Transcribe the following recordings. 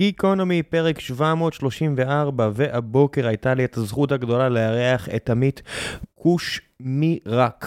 גיקונומי, פרק 734, והבוקר הייתה לי את הזכות הגדולה לארח את עמית קושמירק.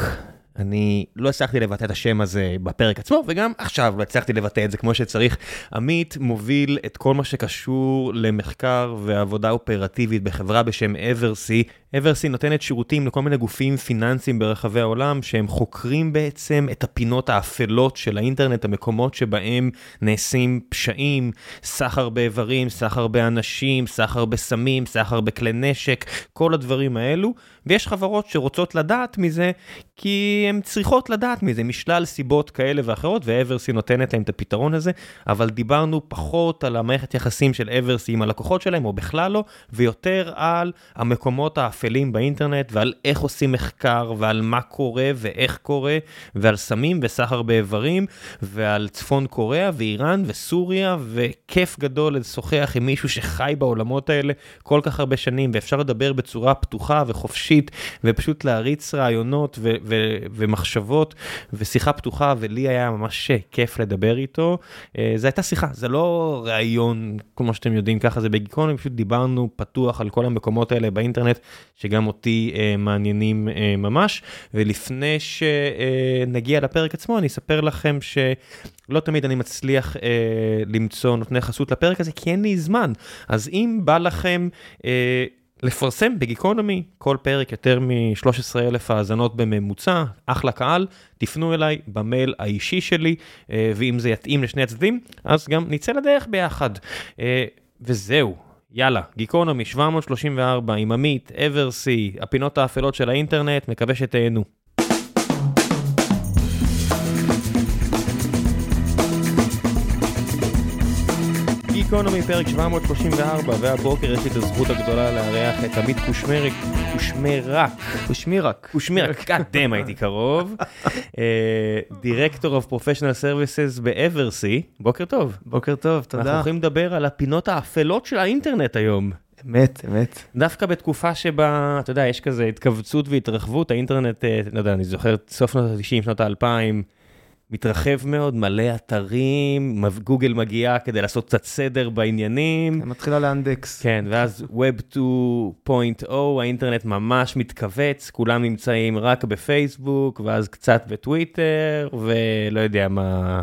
אני לא הצלחתי לבטא את השם הזה בפרק עצמו, וגם עכשיו לא הצלחתי לבטא את זה כמו שצריך. עמית מוביל את כל מה שקשור למחקר ועבודה אופרטיבית בחברה בשם אברסי. אברסי נותנת שירותים לכל מיני גופים פיננסיים ברחבי העולם, שהם חוקרים בעצם את הפינות האפלות של האינטרנט, המקומות שבהם נעשים פשעים, סחר באיברים, סחר באנשים, סחר בסמים, סחר בכלי נשק, כל הדברים האלו. ויש חברות שרוצות לדעת מזה, כי הן צריכות לדעת מזה, משלל סיבות כאלה ואחרות, ואברסי נותנת להם את הפתרון הזה, אבל דיברנו פחות על המערכת יחסים של אברסי עם הלקוחות שלהם, או בכלל לא, ויותר על המקומות האפלים באינטרנט, ועל איך עושים מחקר, ועל מה קורה ואיך קורה, ועל סמים וסחר באיברים, ועל צפון קוריאה ואיראן וסוריה, וכיף גדול לשוחח עם מישהו שחי בעולמות האלה כל כך הרבה שנים, ואפשר לדבר בצורה פתוחה וחופשית. אישית, ופשוט להריץ רעיונות ו- ו- ומחשבות ושיחה פתוחה, ולי היה ממש כיף לדבר איתו. אה, זו הייתה שיחה, זה לא ראיון, כמו שאתם יודעים, ככה זה בגיקונומי, פשוט דיברנו פתוח על כל המקומות האלה באינטרנט, שגם אותי אה, מעניינים אה, ממש. ולפני שנגיע לפרק עצמו, אני אספר לכם ש... לא תמיד אני מצליח אה, למצוא נותני חסות לפרק הזה, כי אין לי זמן. אז אם בא לכם... אה, לפרסם בגיקונומי כל פרק יותר מ-13 אלף האזנות בממוצע, אחלה קהל, תפנו אליי במייל האישי שלי, אה, ואם זה יתאים לשני הצדדים, אז גם נצא לדרך ביחד. אה, וזהו, יאללה, גיקונומי 734 עם עמית, אברסי, הפינות האפלות של האינטרנט, מקווה שתהנו. גיקונומי, פרק 734, והבוקר יש לי את הזכות הגדולה לארח את עמית קושמריק, קושמרק. קושמירק. קושמירק, damn הייתי קרוב. דירקטור of Professional Services ב-Eversy, בוקר טוב. בוקר טוב, תודה. אנחנו הולכים לדבר על הפינות האפלות של האינטרנט היום. אמת, אמת. דווקא בתקופה שבה, אתה יודע, יש כזה התכווצות והתרחבות, האינטרנט, אה, לא יודע, אני זוכר סוף שנות ה-90, שנות ה-2000, מתרחב מאוד, מלא אתרים, גוגל מגיעה כדי לעשות קצת סדר בעניינים. כן, מתחילה לאנדקס. כן, ואז Web 2.0, האינטרנט ממש מתכווץ, כולם נמצאים רק בפייסבוק, ואז קצת בטוויטר, ולא יודע מה...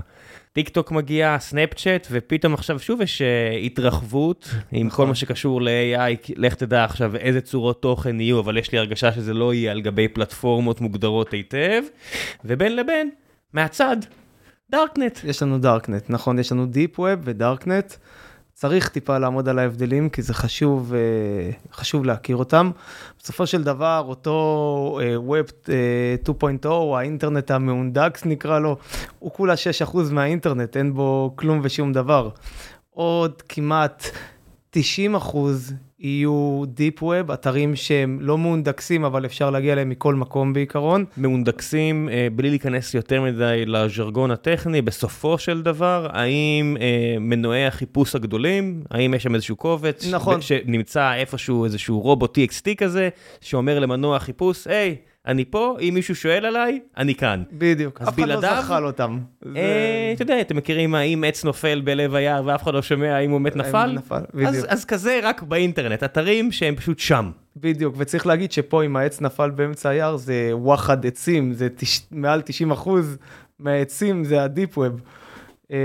טיק טוק מגיע, סנאפצ'אט, ופתאום עכשיו שוב יש אה, התרחבות עם כל מה שקשור ל-AI, לך תדע עכשיו איזה צורות תוכן יהיו, אבל יש לי הרגשה שזה לא יהיה על גבי פלטפורמות מוגדרות היטב, ובין לבין, מהצד, דארקנט. יש לנו דארקנט, נכון, יש לנו deep web ודארקנט. צריך טיפה לעמוד על ההבדלים, כי זה חשוב, אה, חשוב להכיר אותם. בסופו של דבר, אותו Web 2.0, האינטרנט המהונדקס נקרא לו, הוא כולה 6% מהאינטרנט, אין בו כלום ושום דבר. עוד כמעט 90 אחוז יהיו Deep Web, אתרים שהם לא מהונדקסים, אבל אפשר להגיע אליהם מכל מקום בעיקרון. מהונדקסים, אה, בלי להיכנס יותר מדי לז'רגון הטכני, בסופו של דבר, האם אה, מנועי החיפוש הגדולים, האם יש שם איזשהו קובץ, נכון, שנמצא איפשהו איזשהו רובוט TXT כזה, שאומר למנוע חיפוש, היי, hey, אני פה, אם מישהו שואל עליי, אני כאן. בדיוק, אף אחד לא זחל אותם. אה, אתה יודע, אתם מכירים האם עץ נופל בלב היער ואף אחד לא שומע האם הוא מת נפל? אז כזה רק באינטרנט, אתרים שהם פשוט שם. בדיוק, וצריך להגיד שפה אם העץ נפל באמצע היער זה וואחד עצים, זה מעל 90 אחוז מהעצים זה הדיפ ווב. אה,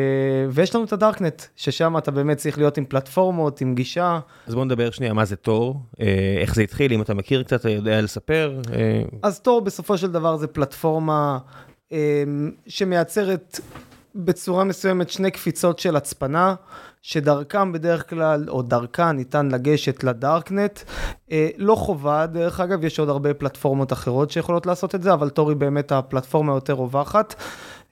ויש לנו את הדארקנט, ששם אתה באמת צריך להיות עם פלטפורמות, עם גישה. אז בוא נדבר שנייה מה זה תור, אה, איך זה התחיל, אם אתה מכיר קצת, אתה יודע לספר. אה. אז תור בסופו של דבר זה פלטפורמה שמייצרת בצורה מסוימת שני קפיצות של הצפנה, שדרכם בדרך כלל, או דרכה ניתן לגשת לדארקנט. לא חובה, דרך אגב, יש עוד הרבה פלטפורמות אחרות שיכולות לעשות את זה, אבל תור היא באמת הפלטפורמה היותר רווחת.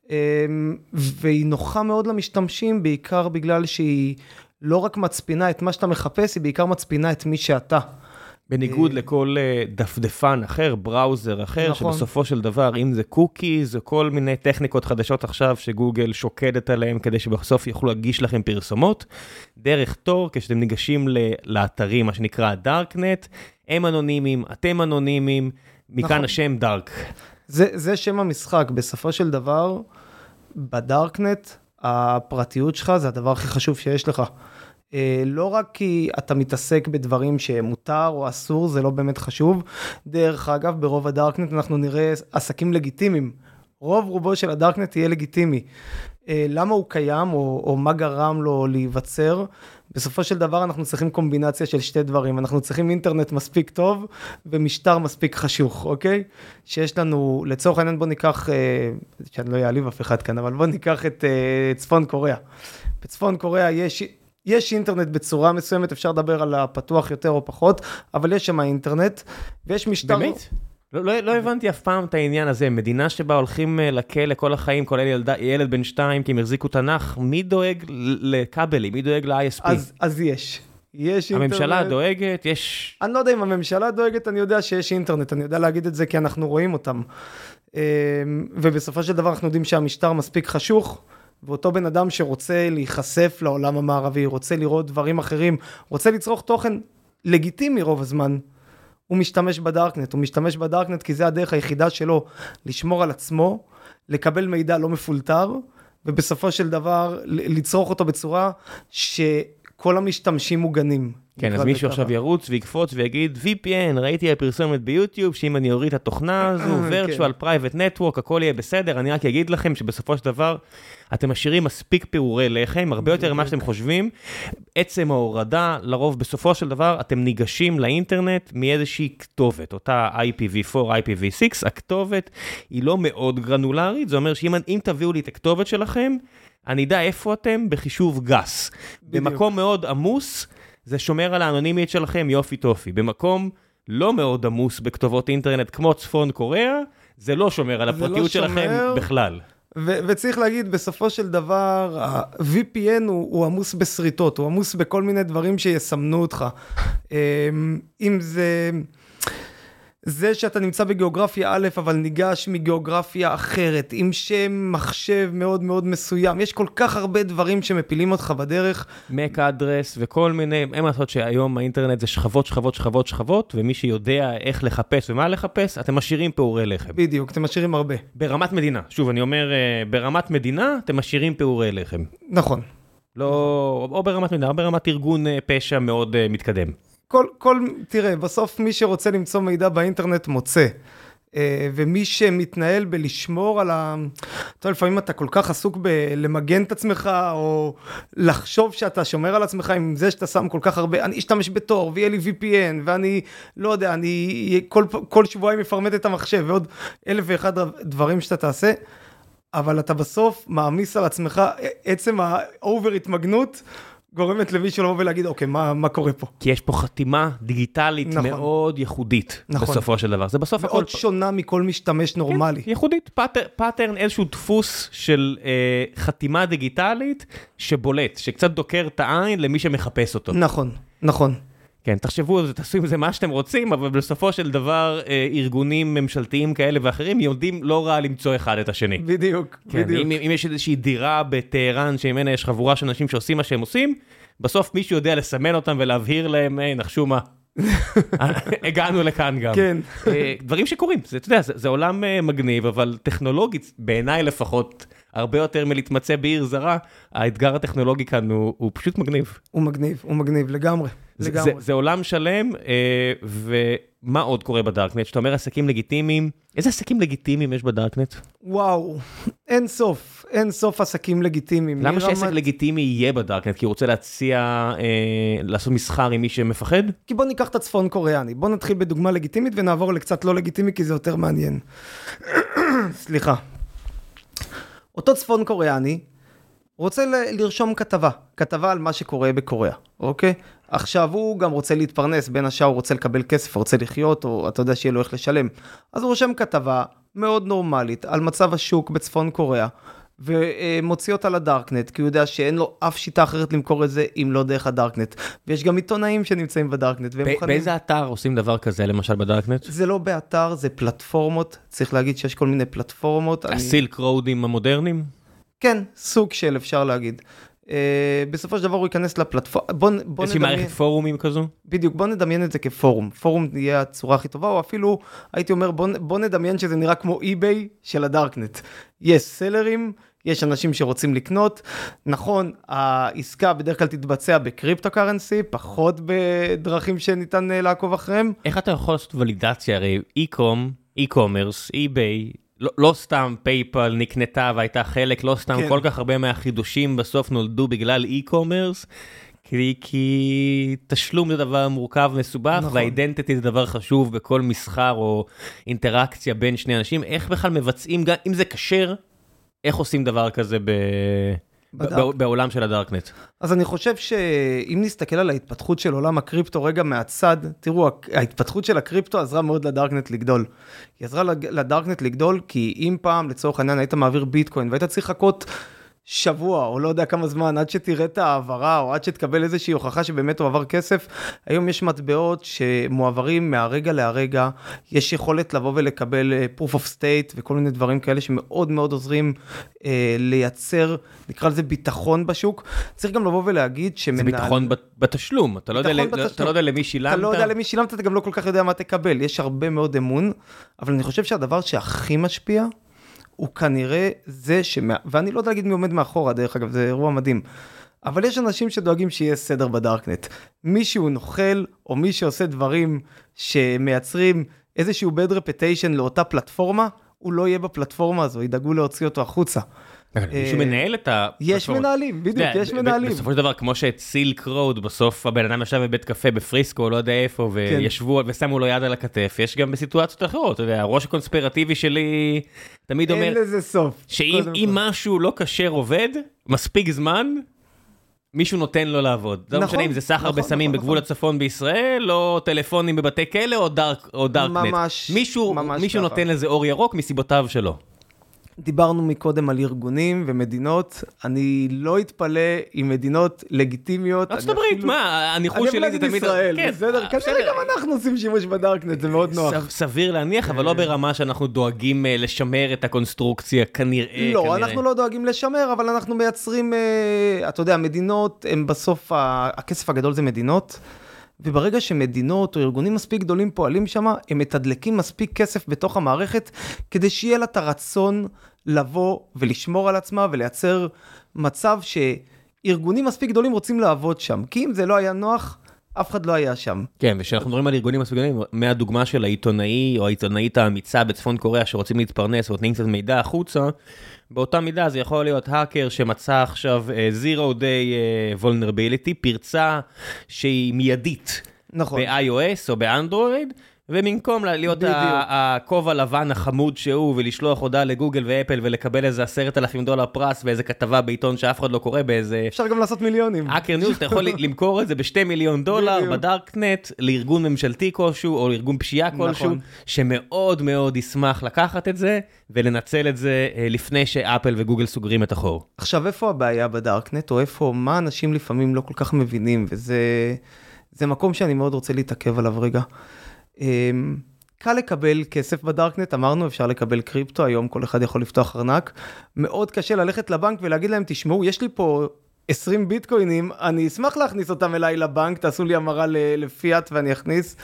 אמ, והיא נוחה מאוד למשתמשים, בעיקר בגלל שהיא לא רק מצפינה את מה שאתה מחפש, היא בעיקר מצפינה את מי שאתה. בניגוד אה, לכל אה, דפדפן אחר, בראוזר אחר, נכון. שבסופו של דבר, אם זה קוקיז או כל מיני טכניקות חדשות עכשיו שגוגל שוקדת עליהן כדי שבסוף יוכלו להגיש לכם פרסומות, דרך תור, כשאתם ניגשים לאתרים, מה שנקרא דארקנט, הם אנונימיים, אתם אנונימיים, מכאן נכון. השם דארק. זה, זה שם המשחק, בסופו של דבר, בדארקנט, הפרטיות שלך זה הדבר הכי חשוב שיש לך. אה, לא רק כי אתה מתעסק בדברים שמותר או אסור, זה לא באמת חשוב. דרך אגב, ברוב הדארקנט אנחנו נראה עסקים לגיטימיים. רוב רובו של הדארקנט יהיה לגיטימי. אה, למה הוא קיים, או, או מה גרם לו להיווצר? בסופו של דבר אנחנו צריכים קומבינציה של שתי דברים. אנחנו צריכים אינטרנט מספיק טוב ומשטר מספיק חשוך, אוקיי? שיש לנו, לצורך העניין בוא ניקח, אה, שאני לא אעליב אף אחד כאן, אבל בוא ניקח את צפון קוריאה. בצפון קוריאה יש יש אינטרנט בצורה מסוימת, אפשר לדבר על הפתוח יותר או פחות, אבל יש שם אינטרנט, ויש משטר... באמת? לא, לא, לא הבנתי אף פעם את העניין הזה, מדינה שבה הולכים אה, לכלא כל החיים, כולל ילד, ילד בן שתיים, כי הם החזיקו תנ"ך, מי דואג לכבלים? מי דואג ל-ISP? אז, אז יש. יש אינטרנט. הממשלה דואגת, יש... אני לא יודע אם הממשלה דואגת, אני יודע שיש אינטרנט, אני יודע להגיד את זה כי אנחנו רואים אותם. אמ, ובסופו של דבר אנחנו יודעים שהמשטר מספיק חשוך. ואותו בן אדם שרוצה להיחשף לעולם המערבי, רוצה לראות דברים אחרים, רוצה לצרוך תוכן לגיטימי רוב הזמן, הוא משתמש בדארקנט, הוא משתמש בדארקנט כי זה הדרך היחידה שלו לשמור על עצמו, לקבל מידע לא מפולטר, ובסופו של דבר לצרוך אותו בצורה שכל המשתמשים מוגנים. כן, אז מישהו עכשיו ירוץ ויקפוץ ויגיד, VPN, ראיתי הפרסומת ביוטיוב, שאם אני אוריד את התוכנה הזו, כן. virtual private network, הכל יהיה בסדר, אני רק אגיד לכם שבסופו של דבר, אתם משאירים מספיק פירורי לחם, הרבה יותר ממה שאתם חושבים. עצם ההורדה, לרוב בסופו של דבר, אתם ניגשים לאינטרנט מאיזושהי כתובת, אותה IPv4, IPv6, הכתובת היא לא מאוד גרנולרית, זה אומר שאם תביאו לי את הכתובת שלכם, אני אדע איפה אתם בחישוב גס. בדיוק. במקום מאוד עמוס, זה שומר על האנונימיות שלכם יופי טופי. במקום לא מאוד עמוס בכתובות אינטרנט כמו צפון קוריאה, זה לא שומר על לא הפרטיות לא שלכם שומר, בכלל. ו- וצריך להגיד, בסופו של דבר, ה-VPN הוא, הוא עמוס בשריטות, הוא עמוס בכל מיני דברים שיסמנו אותך. אמ, אם זה... זה שאתה נמצא בגיאוגרפיה א', אבל ניגש מגיאוגרפיה אחרת, עם שם מחשב מאוד מאוד מסוים, יש כל כך הרבה דברים שמפילים אותך בדרך. מק אדרס וכל מיני, אין מה לעשות שהיום האינטרנט זה שכבות, שכבות, שכבות, שכבות, ומי שיודע איך לחפש ומה לחפש, אתם משאירים פעורי לחם. בדיוק, אתם משאירים הרבה. ברמת מדינה, שוב, אני אומר, אה, ברמת מדינה, אתם משאירים פעורי לחם. נכון. לא, או ברמת מדינה, או ברמת ארגון אה, פשע מאוד אה, מתקדם. כל, כל, תראה, בסוף מי שרוצה למצוא מידע באינטרנט מוצא. אה, ומי שמתנהל בלשמור על ה... אתה יודע, לפעמים אתה כל כך עסוק בלמגן את עצמך, או לחשוב שאתה שומר על עצמך עם זה שאתה שם כל כך הרבה, אני אשתמש בתור, ויהיה לי VPN, ואני, לא יודע, אני כל, כל שבועיים אפרמט את המחשב, ועוד אלף ואחד דברים שאתה תעשה, אבל אתה בסוף מעמיס על עצמך, עצם ה over התמגנות. גורמת למישהו לבוא ולהגיד, אוקיי, מה, מה קורה פה? כי יש פה חתימה דיגיטלית נכון. מאוד ייחודית, נכון. בסופו של דבר. זה בסוף מאוד הכל... שונה מכל משתמש נורמלי. כן, ייחודית, patter, pattern, איזשהו דפוס של אה, חתימה דיגיטלית שבולט, שקצת דוקר את העין למי שמחפש אותו. נכון, נכון. כן, תחשבו על זה, תעשו עם זה מה שאתם רוצים, אבל בסופו של דבר אה, ארגונים ממשלתיים כאלה ואחרים יודעים לא רע למצוא אחד את השני. בדיוק, כן, בדיוק. אם, אם יש איזושהי דירה בטהרן שממנה יש חבורה של אנשים שעושים מה שהם עושים, בסוף מישהו יודע לסמן אותם ולהבהיר להם, היי, נחשו מה. הגענו לכאן גם. כן. אה, דברים שקורים, זה, אתה יודע, זה, זה עולם אה, מגניב, אבל טכנולוגית, בעיניי לפחות, הרבה יותר מלהתמצא בעיר זרה, האתגר הטכנולוגי כאן הוא, הוא פשוט מגניב. הוא מגניב, הוא מגניב לגמרי. זה, זה, זה עולם שלם, אה, ומה עוד קורה בדארקנט? שאתה אומר עסקים לגיטימיים, איזה עסקים לגיטימיים יש בדארקנט? וואו, אין סוף, אין סוף עסקים לגיטימיים. למה שעסק רמת... לגיטימי יהיה בדארקנט? כי הוא רוצה להציע, אה, לעשות מסחר עם מי שמפחד? כי בוא ניקח את הצפון קוריאני, בוא נתחיל בדוגמה לגיטימית ונעבור לקצת לא לגיטימי, כי זה יותר מעניין. סליחה. אותו צפון קוריאני רוצה ל- לרשום כתבה, כתבה על מה שקורה בקוריאה, אוקיי? עכשיו הוא גם רוצה להתפרנס, בין השאר הוא רוצה לקבל כסף, רוצה לחיות, או אתה יודע שיהיה לו איך לשלם. אז הוא רושם כתבה מאוד נורמלית על מצב השוק בצפון קוריאה, ומוציא אותה לדארקנט, כי הוא יודע שאין לו אף שיטה אחרת למכור את זה אם לא דרך הדארקנט. ויש גם עיתונאים שנמצאים בדארקנט. ב- מוכנים... באיזה אתר עושים דבר כזה למשל בדארקנט? זה לא באתר, זה פלטפורמות, צריך להגיד שיש כל מיני פלטפורמות. ה Silk אני... Road ים המודרניים? כן, סוג של אפשר להגיד. Uh, בסופו של דבר הוא ייכנס לפלטפורמה, בוא, בוא נדמיין... איזושהי מערכת פורומים כזו? בדיוק, בוא נדמיין את זה כפורום. פורום יהיה הצורה הכי טובה, או אפילו, הייתי אומר, בוא, בוא נדמיין שזה נראה כמו eBay של הדארקנט. יש seller ים, יש אנשים שרוצים לקנות. נכון, העסקה בדרך כלל תתבצע ב cryptocurrency, פחות בדרכים שניתן אה, לעקוב אחריהם. איך אתה יכול לעשות ולידציה? הרי e-com, e-commerce, eBay, לא, לא סתם PayPal נקנתה והייתה חלק, לא סתם כן. כל כך הרבה מהחידושים בסוף נולדו בגלל e-commerce. כי, כי תשלום זה דבר מורכב ומסובך, נכון. וה identity זה דבר חשוב בכל מסחר או אינטראקציה בין שני אנשים. איך בכלל מבצעים, גם אם זה כשר, איך עושים דבר כזה ב... ב dark. בעולם של הדארקנט? אז אני חושב שאם נסתכל על ההתפתחות של עולם הקריפטו רגע מהצד, תראו, ההתפתחות של הקריפטו עזרה מאוד לדארקנט לגדול. היא עזרה לדארקנט לגדול, כי אם פעם, לצורך העניין, היית מעביר ביטקוין והיית צריך לחכות שבוע, או לא יודע כמה זמן, עד שתראה את ההעברה, או עד שתקבל איזושהי הוכחה שבאמת הוא עבר כסף, היום יש מטבעות שמועברים מהרגע להרגע, יש יכולת לבוא ולקבל אה, proof of state וכל מיני דברים כאלה שמאוד מאוד עוזרים אה, לייצר, נקרא לזה ביטחון בשוק. צריך גם לבוא ולהגיד זה שמנהל... ביטחון בת- בתשלום, אתה לא יודע ביטחון ל- אתה בתשלום. לא יודע למי שילמת. אתה לא יודע למי שילמת, אתה גם לא כל כך יודע מה תקבל, יש הרבה מאוד אמון, אבל אני חושב שהדבר שהכי משפיע, הוא כנראה זה ש... ואני לא יודע להגיד מי עומד מאחורה, דרך אגב, זה אירוע מדהים. אבל יש אנשים שדואגים שיהיה סדר בדארקנט. מישהו נוכל, או מי שעושה דברים שמייצרים איזשהו bad reputation לאותה פלטפורמה, הוא לא יהיה בפלטפורמה הזו, ידאגו להוציא אותו החוצה. מישהו אה, מנהל את ה... יש מנהלים, בדיוק, יש מנהלים. בסופו של דבר, כמו שאת סילק רוד, בסוף הבן אדם ישב בבית קפה בפריסקו, לא יודע איפה, כן. וישבו ושמו לו יד על הכתף, יש גם בסיטואציות אחרות, אתה יודע, הראש הקונספירטיבי שלי תמיד אומר, אין לזה סוף. שאם. משהו לא כשר עובד, מספיק זמן, מישהו נותן לו לעבוד. זה לא נכון, משנה אם זה סחר נכון, בסמים נכון, בגבול נכון. הצפון בישראל, או טלפונים בבתי כלא, או דארק- או דארקנט. ממש, מישהו ממש מישהו ככה. נותן לזה אור ירוק מסיבותיו שלו. דיברנו מקודם על ארגונים ומדינות, אני לא אתפלא אם מדינות לגיטימיות. ארצות הברית, מה, הניחוש שלי זה תמיד... ישראל, כן, בסדר? כנראה גם אנחנו עושים שימוש בדארקנט, זה מאוד נוח. סביר להניח, אבל לא ברמה שאנחנו דואגים אה, לשמר את הקונסטרוקציה, כנראה. לא. אנחנו לא דואגים לשמר, אבל אנחנו מייצרים, אה, אתה יודע, מדינות, הם בסוף, הכסף הגדול זה מדינות, וברגע שמדינות או ארגונים מספיק גדולים פועלים שם, הם מתדלקים מספיק כסף בתוך המערכת, כדי שיהיה לה את הרצון לבוא ולשמור על עצמה ולייצר מצב שארגונים מספיק גדולים רוצים לעבוד שם. כי אם זה לא היה נוח, אף אחד לא היה שם. כן, וכשאנחנו מדברים על ארגונים מסוגלים, מהדוגמה של העיתונאי או העיתונאית האמיצה בצפון קוריאה שרוצים להתפרנס ונותנים קצת מידע החוצה, באותה מידה זה יכול להיות האקר שמצא עכשיו אה, zero day אה, vulnerability, פרצה שהיא מיידית נכון. ב-iOS או באנדרואיד, ובמקום לה- להיות הכובע לבן החמוד שהוא ולשלוח הודעה לגוגל ואפל ולקבל איזה עשרת אלפים דולר פרס באיזה כתבה בעיתון שאף אחד לא קורא באיזה אפשר גם לעשות מיליונים. Hacker News, אתה יכול למכור את זה בשתי מיליון דולר. בדארקנט לארגון ממשלתי כלשהו או לארגון פשיעה כלשהו, נכון. שמאוד מאוד ישמח לקחת את זה ולנצל את זה אה, לפני שאפל וגוגל סוגרים את החור. עכשיו, איפה הבעיה בדארקנט, או איפה, מה אנשים לפעמים לא כל כך מבינים, וזה זה מקום שאני מאוד רוצה להתעכב עליו רגע. אמ, קל לקבל כסף בדארקנט, אמרנו, אפשר לקבל קריפטו, היום כל אחד יכול לפתוח ארנק. מאוד קשה ללכת לבנק ולהגיד להם, תשמעו, יש לי פה 20 ביטקוינים, אני אשמח להכניס אותם אליי לבנק, תעשו לי המרה לפיאט ואני אכניס.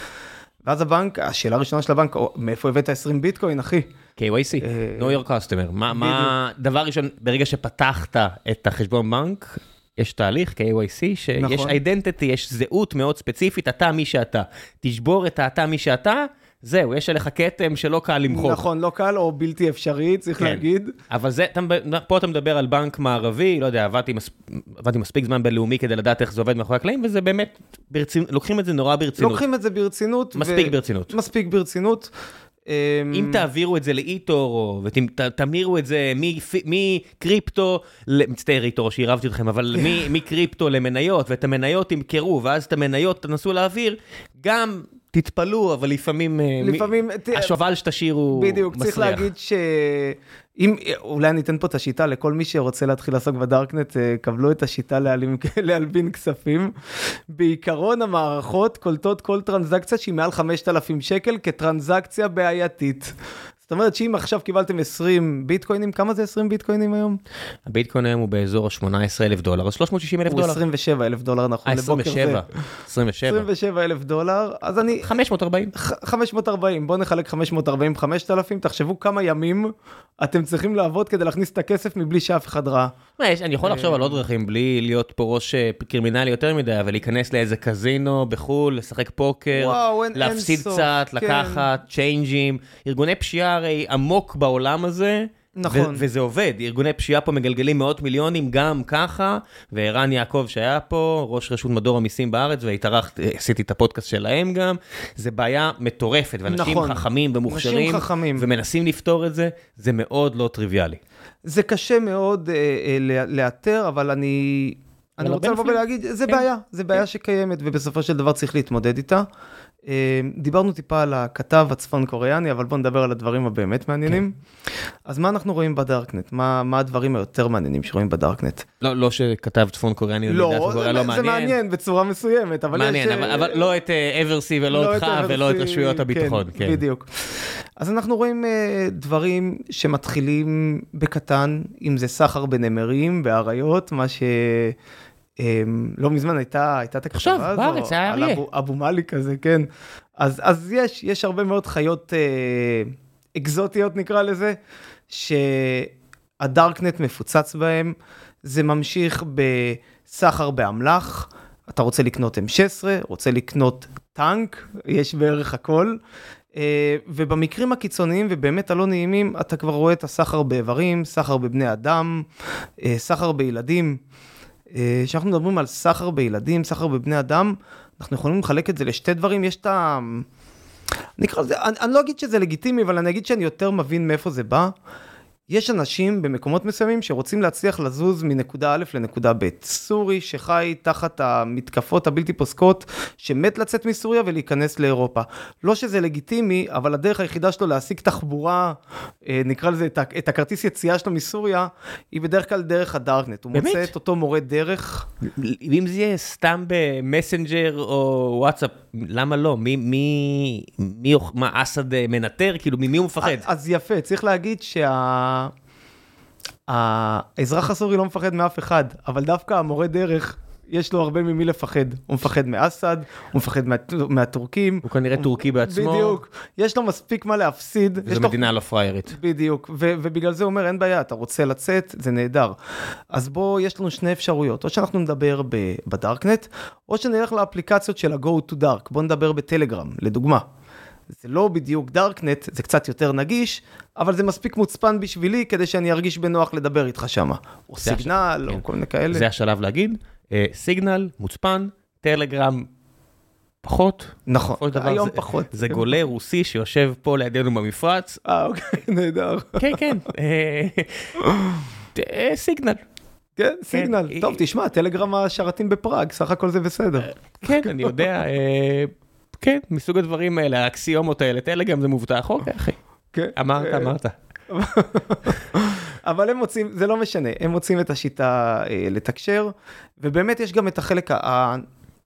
ואז הבנק, השאלה הראשונה של הבנק, "או, מאיפה הבאת 20 ביטקוין, אחי? KYC, אה, know your customer. מה, מה, דבר ראשון, ברגע שפתחת את החשבון בנק, יש תהליך KYC, שיש נכון. אידנטיטי, יש זהות מאוד ספציפית, אתה מי שאתה. תשבור את האתה מי שאתה, זהו, יש עליך כתם שלא קל למחוק. נכון, לא קל או בלתי אפשרי, צריך כן. להגיד. אבל זה, אתה, פה אתה מדבר על בנק מערבי, לא יודע, עבדתי, מס, עבדתי מספיק זמן בינלאומי כדי לדעת איך זה עובד מאחורי הקלעים, וזה באמת, ברצינ... לוקחים את זה נורא ברצינות. לוקחים את זה ברצינות. מספיק ברצינות. מספיק ברצינות. אמ, אם תעבירו את זה לאיטור, ותמירו את זה מקריפטו, מצטער איטור שעירבתי אתכם, אבל מקריפטו למניות, ואת המניות תמכרו, ואז את המניות תנסו להעביר, גם תתפלאו, אבל לפעמים, אה, מ- לפעמים, ת- השובל שתשאירו בדיוק, מסריח. צריך להגיד שאם, אולי אני אתן פה את השיטה לכל מי שרוצה להתחיל לעסוק בדארקנט, אה, קבלו את השיטה להעלים- להלבין כספים. בעיקרון המערכות קולטות כל טרנזקציה שהיא מעל 5,000 שקל כטרנזקציה בעייתית. זאת אומרת שאם עכשיו קיבלתם 20 ביטקוינים, כמה זה 20 ביטקוינים היום? הביטקוין היום הוא באזור ה-18 אלף דולר, אז 360 אלף הוא דולר. 27 אלף דולר נכון לבוקר זה. 27. 27. 27 אלף דולר, אז אני... 540. ח- 540, בוא נחלק 540 5,000, תחשבו כמה ימים אתם צריכים לעבוד כדי להכניס את הכסף מבלי שאף אחד ראה. יש- אני יכול לחשוב על עוד דרכים בלי להיות פה ראש אה, קרימינלי יותר מדי, אבל להיכנס לאיזה קזינו בחו"ל, לשחק פוקר, להפסיד קצת, כן. לקחת, צ'יינג'ים. ארגוני פשיעה הרי עמוק בעולם הזה. נכון. ו- וזה עובד, ארגוני פשיעה פה מגלגלים מאות מיליונים גם ככה, וערן יעקב שהיה פה, ראש רשות מדור המיסים בארץ, והתארחת, עשיתי את הפודקאסט שלהם גם, זה בעיה מטורפת, ואנשים נכון. חכמים ומוכשרים, חכמים. ומנסים לפתור את זה, זה מאוד לא טריוויאלי. זה קשה מאוד אה, אה, לאתר, אבל אני... אני רוצה לבוא. ולהגיד, זה כן. בעיה, זה בעיה שקיימת, ובסופו של דבר צריך להתמודד איתה. אה, דיברנו טיפה על הכתב הצפון קוריאני, אבל בואו נדבר על הדברים הבאמת מעניינים. אז מה אנחנו רואים בדארקנט? מה מה הדברים היותר מעניינים שרואים בדארקנט? לא, לא שכתב צפון קוריאני, לא, צפון קוריאה לא זה- זה מעניין בצורה מסוימת, אבל יש... מעניין, אה, אבל, אבל לא את אה, אברסי ולא לא אותך את ולא את רשויות הביטחון. כן, בדיוק. אז אנחנו רואים uh, דברים שמתחילים בקטן, אם זה סחר בנמרים, באריות, מה ש... Um, לא מזמן הייתה, הייתה את הכתבה עכשיו, הזו, בארץ, היה על אריה. אבו, אבו מאליק כזה, כן. אז, אז יש, יש הרבה מאוד חיות uh, אקזוטיות נקרא לזה, שהדארקנט מפוצץ בהם, זה ממשיך בסחר באמל"ח, אתה רוצה לקנות M16, רוצה לקנות טנק, יש בערך הכל. אה, ובמקרים הקיצוניים ובאמת הלא נעימים, אתה כבר רואה את הסחר באיברים, סחר בבני אדם, אה, סחר בילדים. אה, כשאנחנו מדברים על סחר בילדים, סחר בבני אדם, אנחנו יכולים לחלק את זה לשתי דברים, יש את ה... נקרא לזה, אני, אני לא אגיד שזה לגיטימי, אבל אני אגיד שאני יותר מבין מאיפה זה בא. יש אנשים במקומות מסוימים שרוצים להצליח לזוז מנקודה א' לנקודה ב'. סורי שחי תחת המתקפות הבלתי פוסקות, שמת לצאת מסוריה ולהיכנס לאירופה. לא שזה לגיטימי, אבל הדרך היחידה שלו להשיג תחבורה, אה, נקרא לזה את, הכרטיס יציאה שלו מסוריה, היא בדרך כלל דרך הדארקנט. הוא באמת? מוצא את אותו מורה דרך. אם זה יהיה סתם במסנג'ר או וואטסאפ, למה לא? מי, מי, מי, מה, אסד מנטר? כאילו, ממי הוא מפחד? אז, אז יפה, צריך להגיד שה... האזרח הסורי לא מפחד מאף אחד, אבל דווקא המורה דרך, יש לו הרבה ממי לפחד. הוא מפחד מאסד, הוא מפחד מה, מהטורקים. הוא כנראה טורקי בעצמו. בדיוק. יש לו מספיק מה להפסיד. יש וזו לו... מדינה לא פריירית. בדיוק, ו- ובגלל זה הוא אומר, אין בעיה, אתה רוצה לצאת, זה נהדר. אז בוא, יש לנו שני אפשרויות, או שאנחנו נדבר ב- בדארקנט, או שנלך לאפליקציות של ה-Go to Dark, בוא נדבר בטלגרם, לדוגמה. זה לא בדיוק דארקנט, זה קצת יותר נגיש, אבל זה מספיק מוצפן בשבילי כדי שאני ארגיש בנוח לדבר איתך שמה. או סיגנל, או כן. כל מיני כאלה. זה השלב להגיד. אה, סיגנל, מוצפן, טלגרם, פחות. נכון, היום זה- פחות. זה גולה רוסי שיושב פה לידינו במפרץ. אה, אוקיי, נהדר. כן, כן. אה, אה, סיגנל. כן, סיגנל. אה, טוב, תשמע, טלגרם השרתים בפראג, סך הכל זה בסדר. כן, אני יודע. אה, כן, מסוג הדברים האלה, האקסיומות האלה, טלגרם זה מובטח, אוקיי, אחי. כן. אמרת, אה, אמרת. אבל הם מוצאים, זה לא משנה, הם מוצאים את השיטה אה, לתקשר, ובאמת יש גם את החלק ה-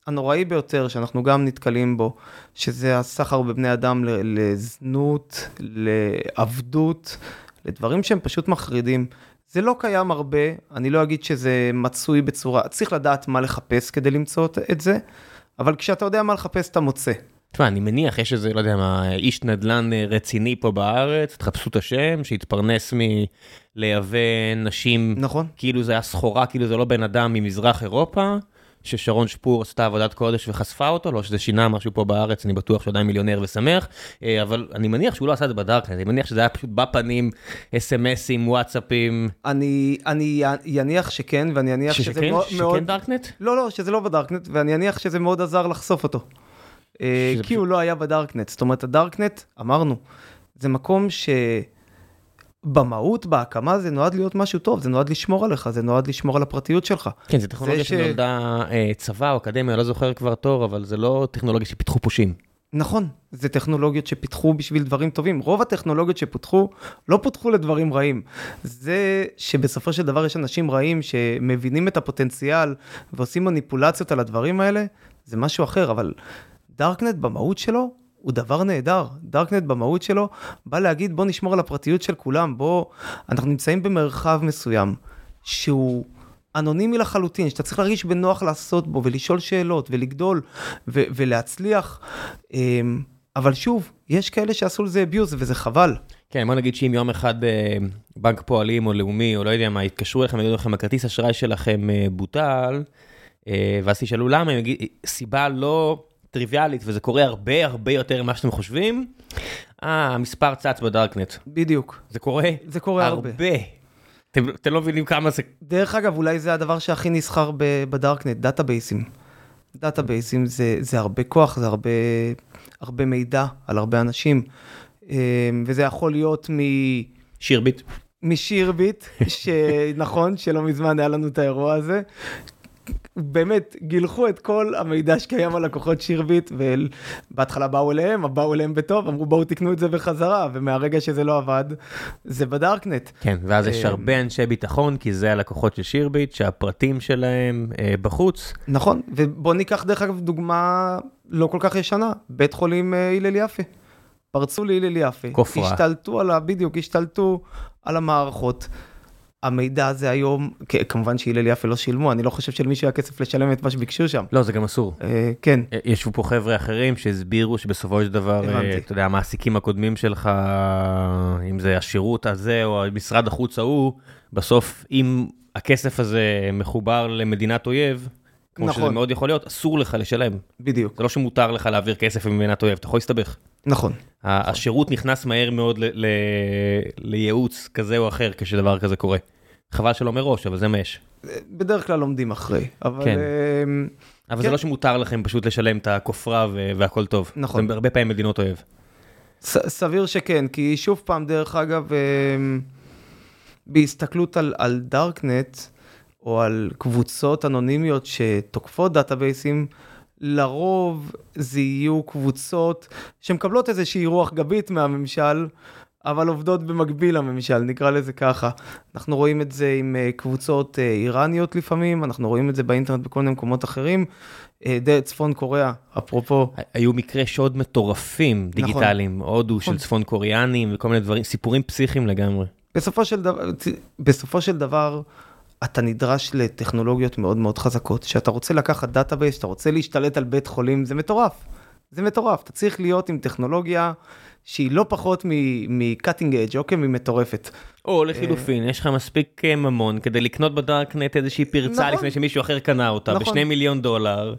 הנוראי ביותר שאנחנו גם נתקלים בו, שזה הסחר בבני אדם לזנות, לעבדות, לדברים שהם פשוט מחרידים. זה לא קיים הרבה, אני לא אגיד שזה מצוי בצורה, צריך לדעת מה לחפש כדי למצוא את זה, אבל כשאתה יודע מה לחפש אתה מוצא. תשמע, אני מניח, יש איזה, לא יודע מה, איש נדל"ן אה, רציני פה בארץ, תחפשו את השם, שהתפרנס מלייבא נשים, נכון? כאילו זה היה סחורה, כאילו זה לא בן אדם ממזרח אירופה, ששרון שפור עשתה עבודת קודש וחשפה אותו, לא שזה שינה משהו פה בארץ, אני בטוח שהוא עדיין מיליונר ושמח, אה, אבל אני מניח שהוא לא עשה את זה בדארקנט, אני מניח שזה היה פשוט בפנים, אס.אם.אסים, וואטסאפים, אני, אני יניח שכן, ואני אניח שזה שכן, מאוד... מאוד- שכן דארקנט? לא, לא, שזה לא בדארקנט, ואני אניח שזה מאוד עזר לחשוף אותו. אה, כי הוא לא היה בדארקנט. זאת אומרת, הדארקנט, אמרנו, זה מקום שבמהות, בהקמה, זה נועד להיות משהו טוב, זה נועד לשמור עליך, זה נועד לשמור על הפרטיות שלך. כן, זו טכנולוגיה ש- שנולדה אה, צבא או אקדמיה, לא זוכר כבר תור, אבל זה לא טכנולוגיה שפיתחו פושעים. נכון, זה טכנולוגיות שפיתחו בשביל דברים טובים. רוב הטכנולוגיות שפותחו, לא פותחו לדברים רעים. זה שבסופו של דבר יש אנשים רעים שמבינים את הפוטנציאל ועושים מניפולציות על הדברים האלה, זה משהו אחר, אבל דארקנט במהות שלו, הוא דבר נהדר. דארקנט במהות שלו בא להגיד בוא נשמור על הפרטיות של כולם, בוא, אנחנו נמצאים במרחב מסוים שהוא אנונימי לחלוטין, שאתה צריך להרגיש בנוח לעשות בו ולשאול שאלות ולגדול ו- ולהצליח. אמ, אבל שוב, יש כאלה שעשו לזה abuse וזה חבל. כן, בוא נגיד שאם יום אחד אה, בנק פועלים או לאומי או לא יודע מה, יתקשרו אליכם, יגידו לכם, הכרטיס אשראי שלכם אה, בוטל, אה, ואז תשאלו למה, הם יגידו, סיבה לא טריוויאלית, וזה קורה הרבה הרבה יותר ממה שאתם חושבים, אה, המספר צץ בדארקנט. בדיוק. זה קורה? זה קורה הרבה. הרבה. אתם, אתם לא מבינים כמה זה... דרך אגב, אולי זה הדבר שהכי נסחר בדארקנט, database ים. database ים זה, זה הרבה כוח, זה הרבה, הרבה מידע על הרבה אנשים. אמ, וזה יכול להיות מ... שירביט. משירביט, שנכון, שלא מזמן היה לנו את האירוע הזה. באמת, גילחו את כל המידע שקיים על לקוחות שירביט, ובהתחלה באו אליהם, באו אליהם בטוב, אמרו בואו תקנו את זה בחזרה, ומהרגע שזה לא עבד, זה בדארקנט. כן, ואז יש אה, הרבה אנשי ביטחון, כי זה הלקוחות של שירביט, שהפרטים שלהם אה, בחוץ. נכון, ובוא ניקח דרך אגב דוגמה לא כל כך ישנה, בית חולים אה, הלל יפה. פרצו להלל יפה, כופרה. השתלטו על ה... בדיוק, השתלטו על המערכות. המידע הזה היום, כמובן שהלל יפה לא שילמו, אני לא חושב שלמישהו היה כסף לשלם את מה שביקשו שם. לא, זה גם אסור. אה, כן, אה, ישבו פה חבר'ה אחרים שהסבירו שבסופו של דבר, אה. אתה יודע, המעסיקים הקודמים שלך, אם זה השירות הזה או משרד החוץ ההוא, בסוף אם הכסף הזה מחובר למדינת אויב, כמו שזה נכון. מאוד יכול להיות, אסור לך לשלם. בדיוק, זה לא שמותר לך להעביר כסף ממדינת אויב, אתה יכול להסתבך. נכון. השירות נכנס מהר מאוד לייעוץ כזה או אחר כשדבר כזה קורה. חבל שלא מראש, אבל זה מה יש. בדרך כלל לומדים אחרי, אבל... כן. אמ, אבל כן. זה לא שמותר לכם פשוט לשלם את הכופרה והכל טוב. נכון. זה הרבה פעמים מדינות אויב. סביר שכן, כי שוב פעם, דרך אגב, אמ, בהסתכלות על, על דארקנט, או על קבוצות אנונימיות שתוקפות דאטאבייסים, לרוב זה יהיו קבוצות שמקבלות איזושהי רוח גבית מהממשל, אבל עובדות במקביל לממשל, נקרא לזה ככה. אנחנו רואים את זה עם אה, קבוצות אה, איראניות לפעמים, אנחנו רואים את זה באינטרנט בכל מיני מקומות אחרים. אה, צפון קוריאה, אפרופו, היו מקרי שוד מטורפים דיגיטליים, הודו של נכון. צפון קוריאנים וכל מיני דברים, סיפורים פסיכיים לגמרי. בסופו של דבר, בסופו של דבר, אתה נדרש לטכנולוגיות מאוד מאוד חזקות. כשאתה רוצה לקחת database, שאתה רוצה להשתלט על בית חולים, זה מטורף. זה מטורף. אתה צריך להיות עם טכנולוגיה שהיא לא פחות מ-cutting edge, אוקיי? ממטורפת. או לחילופין, יש לך מספיק אה, ממון כדי לקנות בדארקנט איזושהי פרצה נכון. לפני שמישהו אחר קנה אותה, נכון. בשני מיליון דולר.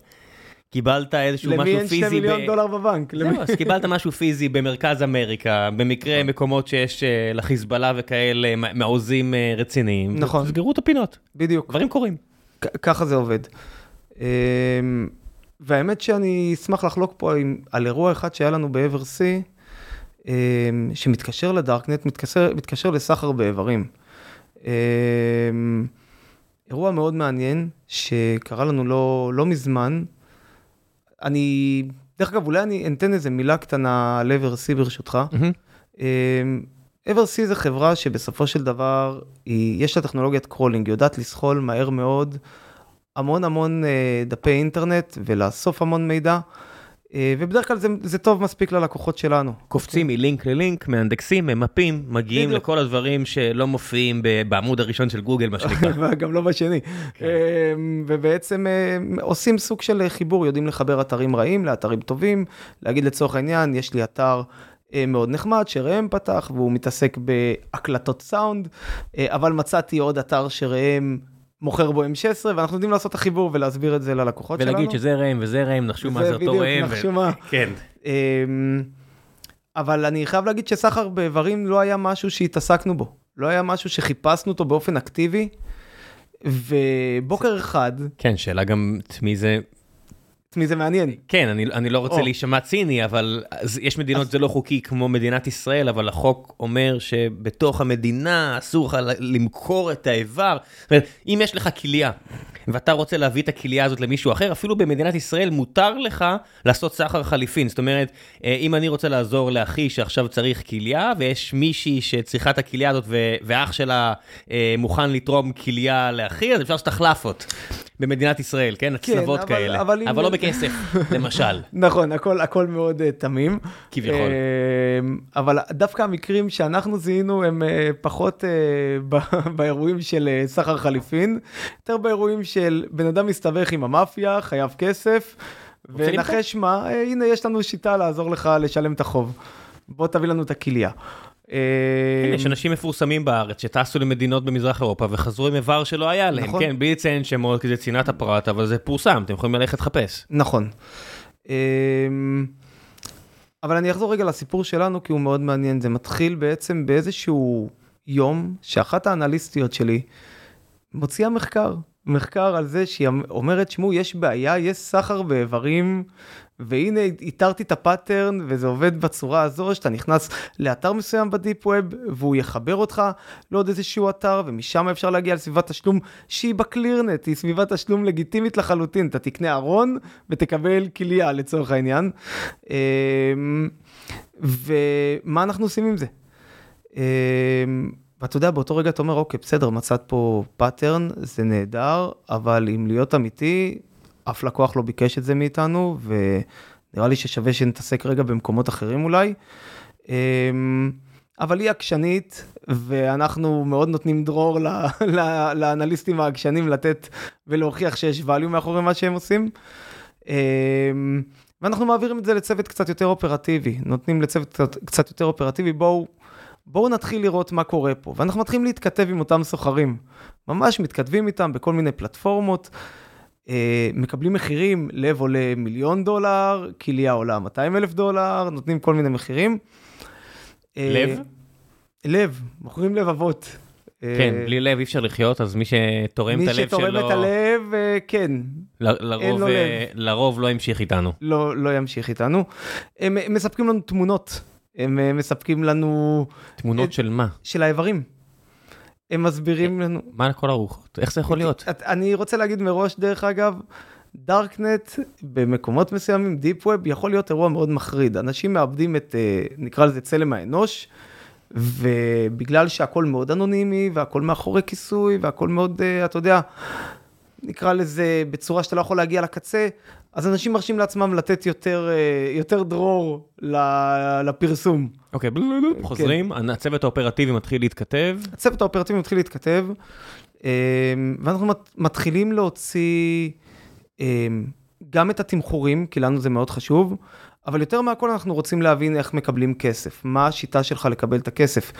קיבלת איזשהו למי משהו אין שני פיזי, מיליון ב- דולר בבנק? למי- זהו, אז קיבלת משהו פיזי במרכז אמריקה, במקרה מקומות שיש אה, לחיזבאללה וכאלה מעוזים אה, רציניים. נכון. סגרו את הפינות, בדיוק. דברים קורים. ככה זה עובד. אמ, והאמת שאני אשמח לחלוק פה עם, על אירוע אחד שהיה לנו ב-Eversea, אמ, שמתקשר לדארקנט, מתקשר, מתקשר לסחר באיברים. אמ, אירוע מאוד מעניין שקרה לנו לא, לא מזמן. אני, דרך אגב, אולי אני אתן איזה מילה קטנה על Eversea ברשותך. Eversea זה חברה שבסופו של דבר, היא, יש לה טכנולוגיית crawling, יודעת לזחול מהר מאוד המון המון אה, דפי אינטרנט ולאסוף המון מידע, ובדרך כלל זה, זה טוב מספיק ללקוחות שלנו. קופצים מלינק ללינק, מאנדקסים, ממפים, מגיעים בדיוק. לכל הדברים שלא מופיעים בעמוד הראשון של גוגל, מה שנקרא. וגם לא בשני. אה, ובעצם אה, עושים סוג של חיבור, יודעים לחבר אתרים רעים לאתרים טובים, להגיד לצורך העניין, יש לי אתר אה, מאוד נחמד שראם פתח והוא מתעסק בהקלטות סאונד, אה, אבל מצאתי עוד אתר שראם מוכר בו M16 ואנחנו יודעים לעשות את החיבור ולהסביר את זה ללקוחות שלנו. ולהגיד שזה ראם וזה ראם, נחשו מה זה אותו ראם. נחשו מה. כן. אמ, אבל אני חייב להגיד שסחר באיברים לא היה משהו שהתעסקנו בו. לא היה משהו שחיפשנו אותו באופן אקטיבי. ובוקר אחד, כן, שאלה גם את מי זה... את מי זה מעניין? כן, אני, אני לא רוצה או. להישמע ציני, אבל אז יש מדינות זה לא חוקי כמו מדינת ישראל, אבל החוק אומר שבתוך המדינה אסור לך למכור את האיבר. זאת אומרת, אם יש לך כליה, ואתה רוצה להביא את הכליה הזאת למישהו אחר, אפילו במדינת ישראל מותר לך לעשות סחר חליפין. זאת אומרת, אה, אם אני רוצה לעזור לאחי שעכשיו צריך כליה, ויש מישהי שצריכה את הכליה הזאת, ואח שלה אה, מוכן לתרום כליה לאחי, אז אפשר לעשות החלפות. במדינת ישראל, כן? הצלבות אבל- כאלה. אבל אבל לא בכסף, למשל. נכון, הכל, הכל מאוד uh, תמים. כביכול. Uh, אבל דווקא המקרים שאנחנו זיהינו הם uh, פחות uh, באירועים של uh, סחר חליפין, יותר באירועים של בן אדם מסתבך עם המאפיה, חייב כסף? ונחש מה, uh, הנה יש לנו שיטה לעזור לך לשלם את החוב. בוא תביא לנו את הכליה. אה, יש אנשים מפורסמים בארץ שטסו למדינות במזרח אירופה וחזרו עם איבר שלא היה להם, נכון. כן, בלי לציין שמות, כי זה צנעת הפרט, אבל זה פורסם, אתם יכולים ללכת לחפש. נכון. אמ, אבל אני אחזור רגע לסיפור שלנו, כי הוא מאוד מעניין. זה מתחיל בעצם באיזשהו יום שאחת האנליסטיות שלי מוציאה מחקר. מחקר על זה שהיא אומרת, שמעו, יש בעיה, יש סחר באיברים, והנה איתרתי את ה pattern, וזה עובד בצורה הזו, שאתה נכנס לאתר מסוים ב deep web, והוא יחבר אותך לעוד איזשהו אתר, ומשם אפשר להגיע לסביבת תשלום שהיא ב clearnet, היא סביבת תשלום לגיטימית לחלוטין. אתה תקנה ארון ותקבל כליה לצורך העניין. אמ, ומה אנחנו עושים עם זה? אמ, ואתה יודע, באותו רגע אתה אומר, אוקיי, בסדר, מצאת פה pattern, זה נהדר, אבל אם להיות אמיתי, אף לקוח לא ביקש את זה מאיתנו, ונראה לי ששווה שנתעסק רגע במקומות אחרים אולי. אמ, אבל היא עקשנית, ואנחנו מאוד נותנים דרור ל- ל- לאנליסטים העקשנים לתת ולהוכיח שיש value מאחורי מה שהם עושים. אמ, ואנחנו מעבירים את זה לצוות קצת יותר אופרטיבי, נותנים לצוות קצת, קצת יותר אופרטיבי, בואו בואו נתחיל לראות מה קורה פה. ואנחנו מתחילים להתכתב עם אותם סוחרים. ממש מתכתבים איתם בכל מיני פלטפורמות, מקבלים מחירים, לב עולה מיליון דולר, כליה עולה 200 אלף דולר, נותנים כל מיני מחירים. אה, לב? לב, מוכרים לבבות. אה, כן, בלי לב אי אפשר לחיות, אז מי שתורם את מי הלב שתורם שלו, את הלב, אה, כן, לרוב, אין לו אה, לב. לרוב לא המשיך איתנו. לא, לא ימשיך איתנו. הם, מספקים לנו תמונות, הם אה, מספקים לנו תמונות את- של מה? של האיברים. הם מסבירים לנו. מה לכל הרוחות? איך זה יכול להיות? את- אני רוצה להגיד מראש, דרך אגב, דארקנט במקומות מסוימים, דיפ ווב, יכול להיות אירוע מאוד מחריד. אנשים מאבדים את, אה, נקרא לזה צלם האנוש, ובגלל שהכל מאוד אנונימי, והכל מאחורי כיסוי, והכל מאוד, אה, אתה יודע, נקרא לזה בצורה שאתה לא יכול להגיע לקצה, אז אנשים מרשים לעצמם לתת יותר, אה, יותר דרור לפרסום. אוקיי, חוזרים, הצוות האופרטיבי מתחיל להתכתב. הצוות האופרטיבי מתחיל להתכתב, ואנחנו מת- מתחילים להוציא גם את התמחורים, כי לנו זה מאוד חשוב, אבל יותר מהכל אנחנו רוצים להבין איך מקבלים כסף, מה השיטה שלך לקבל את הכסף.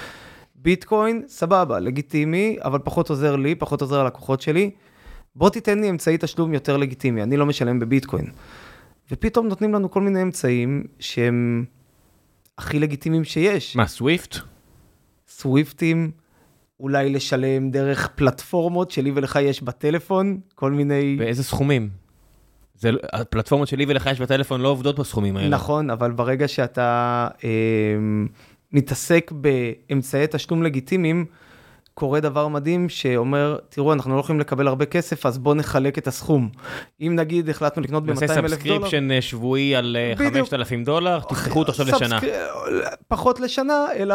ביטקוין, סבבה, לגיטימי, אבל פחות עוזר לי, פחות עוזר ללקוחות שלי. בוא תיתן לי אמצעי תשלום יותר לגיטימי, אני לא משלם בביטקוין. ופתאום נותנים לנו כל מיני אמצעים שהם הכי לגיטימיים שיש. מה, סוויפט? סוויפטים, אולי לשלם דרך פלטפורמות שלי ולך יש בטלפון, כל מיני... באיזה סכומים? זה, לא- הפלטפורמות שלי ולך יש בטלפון לא עובדות בסכומים האלה. נכון, אבל ברגע שאתה אה, מתעסק באמצעי תשלום לגיטימיים, קורה דבר מדהים שאומר, תראו, אנחנו לא יכולים לקבל הרבה כסף, אז בואו נחלק את הסכום. אם נגיד החלטנו לקנות נעשה ב-200 אלף דולר... subscription אה, שבועי על אה, בדיוק. 5,000 דולר, תפתחו אותו עכשיו לשנה. פחות לשנה, אלא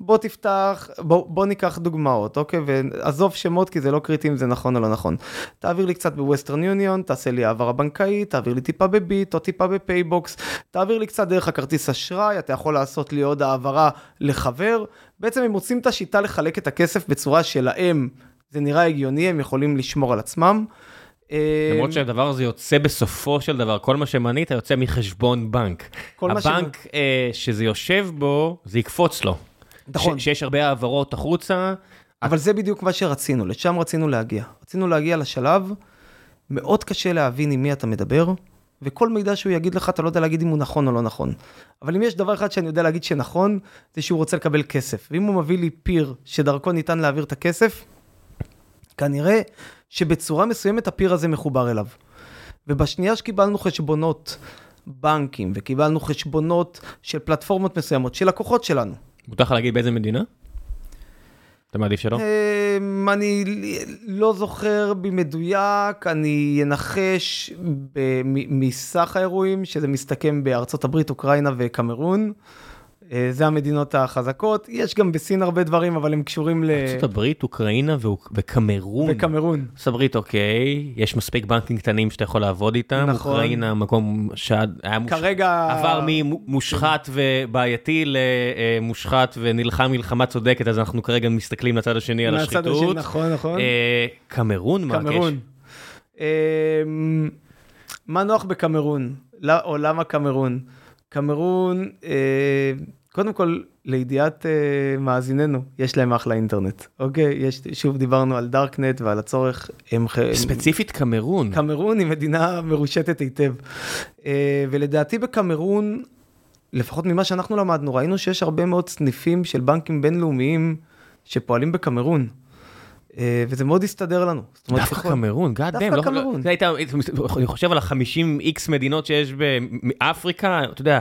בוא תפתח, בוא, בוא ניקח דוגמאות, אוקיי? ועזוב שמות כי זה לא קריטי אם זה נכון או לא נכון. תעביר לי קצת בווסטרן יוניון, תעשה לי העברה בנקאית, תעביר לי טיפה בביט או טיפה בפייבוקס, תעביר לי קצת דרך הכרטיס אשראי, אתה יכול לעשות לי עוד העברה לחבר. בעצם הם מוצאים את השיטה לחלק את הכסף בצורה שלהם, זה נראה הגיוני, הם יכולים לשמור על עצמם. למרות שהדבר הזה יוצא בסופו של דבר, כל מה שמנית יוצא מחשבון בנק. מה ש- הבנק אה, שזה יושב בו, זה יקפוץ לו. נכון. שיש הרבה העברות החוצה, אבל זה בדיוק מה שרצינו, לשם רצינו להגיע. רצינו להגיע לשלב, מאוד קשה להבין עם מי אתה מדבר, וכל מידע שהוא יגיד לך, אתה לא יודע להגיד אם הוא נכון או לא נכון. אבל אם יש דבר אחד שאני יודע להגיד שנכון, זה שהוא רוצה לקבל כסף. ואם הוא מביא לי פיר שדרכו ניתן להעביר את הכסף, כנראה שבצורה מסוימת הפיר הזה מחובר אליו. ובשנייה שקיבלנו חשבונות בנקים, וקיבלנו חשבונות של פלטפורמות מסוימות, של לקוחות שלנו, מותר לך להגיד באיזה מדינה? אתה מעדיף שלא? אמ, אני לא זוכר במדויק, אני אנחש מסך האירועים, שזה מסתכם בארצות הברית, אוקראינה וקמרון. אה, זה המדינות החזקות. יש גם בסין הרבה דברים, אבל הם קשורים ל... ארה"ב, אוקראינה וקמרון. וקמרון. ארה"ב, אוקיי, יש מספיק בנקים קטנים שאתה יכול לעבוד איתם. נכון. אוקראינה, מקום שהיה מוש... כרגע... עבר ממושחת ובעייתי למושחת ונלחם מלחמה צודקת, אז אנחנו כרגע מסתכלים לצד השני על מהצד השני, השחיתות. נכון, נכון. אה, קמרון, מה הקשר? קמרון. אמ, מה נוח בקמרון? לא- או למה קמרון? קמרון, אה, קודם כל, לידיעת אה, מאזיננו, יש להם אחלה אינטרנט, אוקיי? יש, שוב דיברנו על דארקנט ועל הצורך, הם... ח- הם- ספציפית קמרון. קמרון היא מדינה מרושתת היטב. אה, ולדעתי בקמרון, לפחות ממה שאנחנו למדנו, ראינו שיש הרבה מאוד סניפים של בנקים בינלאומיים שפועלים בקמרון. אה, וזה מאוד הסתדר לנו. דווקא קמרון, גאד דווקא דאם, קמרון. אני חושב על ה-50 איקס מדינות שיש באפריקה, אתה יודע,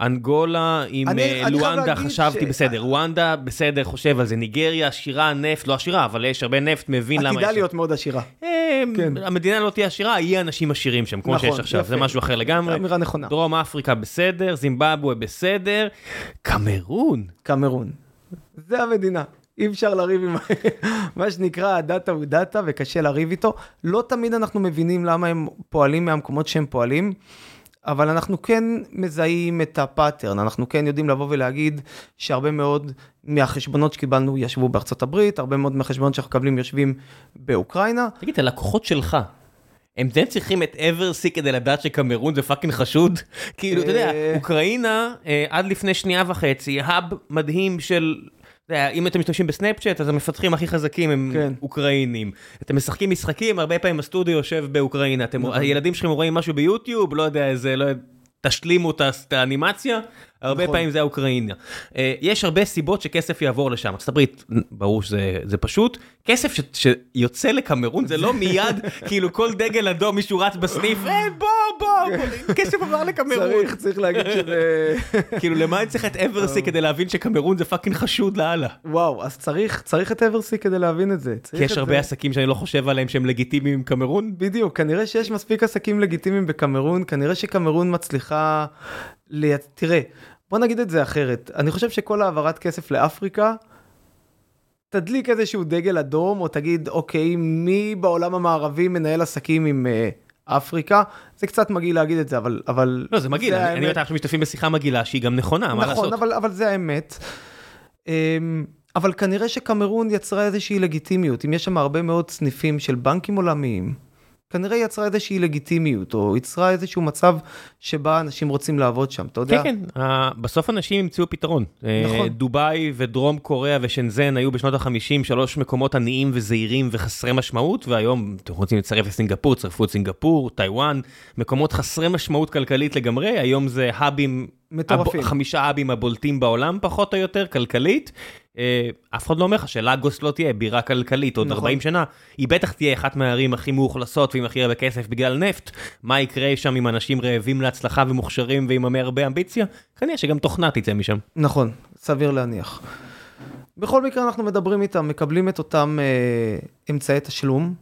אנגולה עם אה, לואנדה, חשבתי בסדר, רואנדה בסדר, חושב על זה, ניגריה עשירה, נפט, לא עשירה, אבל יש הרבה נפט, מבין למה עתידה יש. להיות מאוד עשירה. אה, כן. המדינה לא תהיה עשירה, יהיה אנשים עשירים שם, כמו נכון, שיש עכשיו, זה. משהו אחר לגמרי. אמירה נכונה. דרום אפריקה בסדר, זימבבואה בסדר, קמרון. קמרון. זה המדינה. אי אפשר לריב עם מה שנקרא הדאטה הוא דאטה וקשה לריב איתו. לא תמיד אנחנו מבינים למה הם פועלים מהמקומות שהם פועלים, אבל אנחנו כן מזהים את ה pattern, אנחנו כן יודעים לבוא ולהגיד שהרבה מאוד מהחשבונות שקיבלנו ישבו בארצות הברית, הרבה מאוד מהחשבונות שאנחנו מקבלים יושבים באוקראינה. תגיד, הלקוחות שלך, הם די צריכים את EverC כדי לדעת שקמרון זה fucking חשוד? כאילו, אתה יודע, אה. אוקראינה, אה, עד לפני שנייה וחצי, האב מדהים של... אם אתם משתמשים בסנאפצ'אט, אז המפתחים הכי חזקים הם כן. אוקראינים. אתם משחקים משחקים, הרבה פעמים הסטודיו יושב באוקראינה. אתם, נכון. הילדים שלכם רואים משהו ביוטיוב, לא יודע, איזה, לא יודע, תשלימו את האנימציה, הרבה נכון. פעמים זה האוקראינה. אה, יש הרבה סיבות שכסף יעבור לשם. ארצות הברית, ברור שזה זה פשוט. כסף ש, שיוצא לקמרון זה לא מיד, כאילו כל דגל אדום מישהו רץ בסניף, אה, בוא, בוא, כסף עבר לקמרון. צריך, צריך להגיד שזה... כאילו, למה אני צריך את EverC כדי להבין שקמרון זה fucking חשוד לאללה? וואו, אז צריך, צריך את EverC כדי להבין את זה. כי יש הרבה זה. עסקים שאני לא חושב עליהם שהם לגיטימיים עם קמרון. בדיוק, כנראה שיש מספיק עסקים לגיטימיים בקמרון, כנראה שקמרון מצליחה... תראה, בוא נגיד את זה אחרת, אני חושב שכל העברת כסף לאפריקה, תדליק איזשהו דגל אדום, או תגיד, אוקיי, מי בעולם המערבי מנהל עסקים עם אה, אפריקה? זה קצת מגעיל להגיד את זה, אבל... אבל לא, זה מגעיל, אני ואתה עכשיו משתתפים בשיחה מגעילה שהיא גם נכונה, מה לעשות? נכון, אבל, אבל זה האמת. אמ, אבל כנראה שקמרון יצרה איזושהי לגיטימיות, אם יש שם הרבה מאוד סניפים של בנקים עולמיים, כנראה יצרה איזושהי לגיטימיות, או יצרה איזשהו מצב שבה אנשים רוצים לעבוד שם, אתה יודע? כן, כן, אה, בסוף אנשים ימצאו פתרון. אה, נכון. דובאי ודרום קוריאה ושנזן היו בשנות ה-50 שלוש מקומות עניים וזעירים וחסרי משמעות, והיום אתם רוצים לצרף לסינגפור, צרפו את סינגפור, טיוואן, מקומות חסרי משמעות כלכלית לגמרי, היום זה האבים, מטורפים. הב- חמישה האבים הבולטים בעולם פחות או יותר, כלכלית. אה, אף אחד לא אומר לך שלאגוס לא תהיה בירה כלכלית עוד נכון. 40 שנה, היא בטח תהיה אחת מהערים הכי מאוכלסות ועם הכי הרבה כסף בגלל נפט. מה יקרה שם עם אנשים רעבים להצלחה ומוכשרים ועם הרבה אמביציה? כנראה שגם תוכנה תצא משם. נכון, סביר להניח. בכל מקרה אנחנו מדברים איתם, מקבלים את אותם אה, אמצעי תשלום,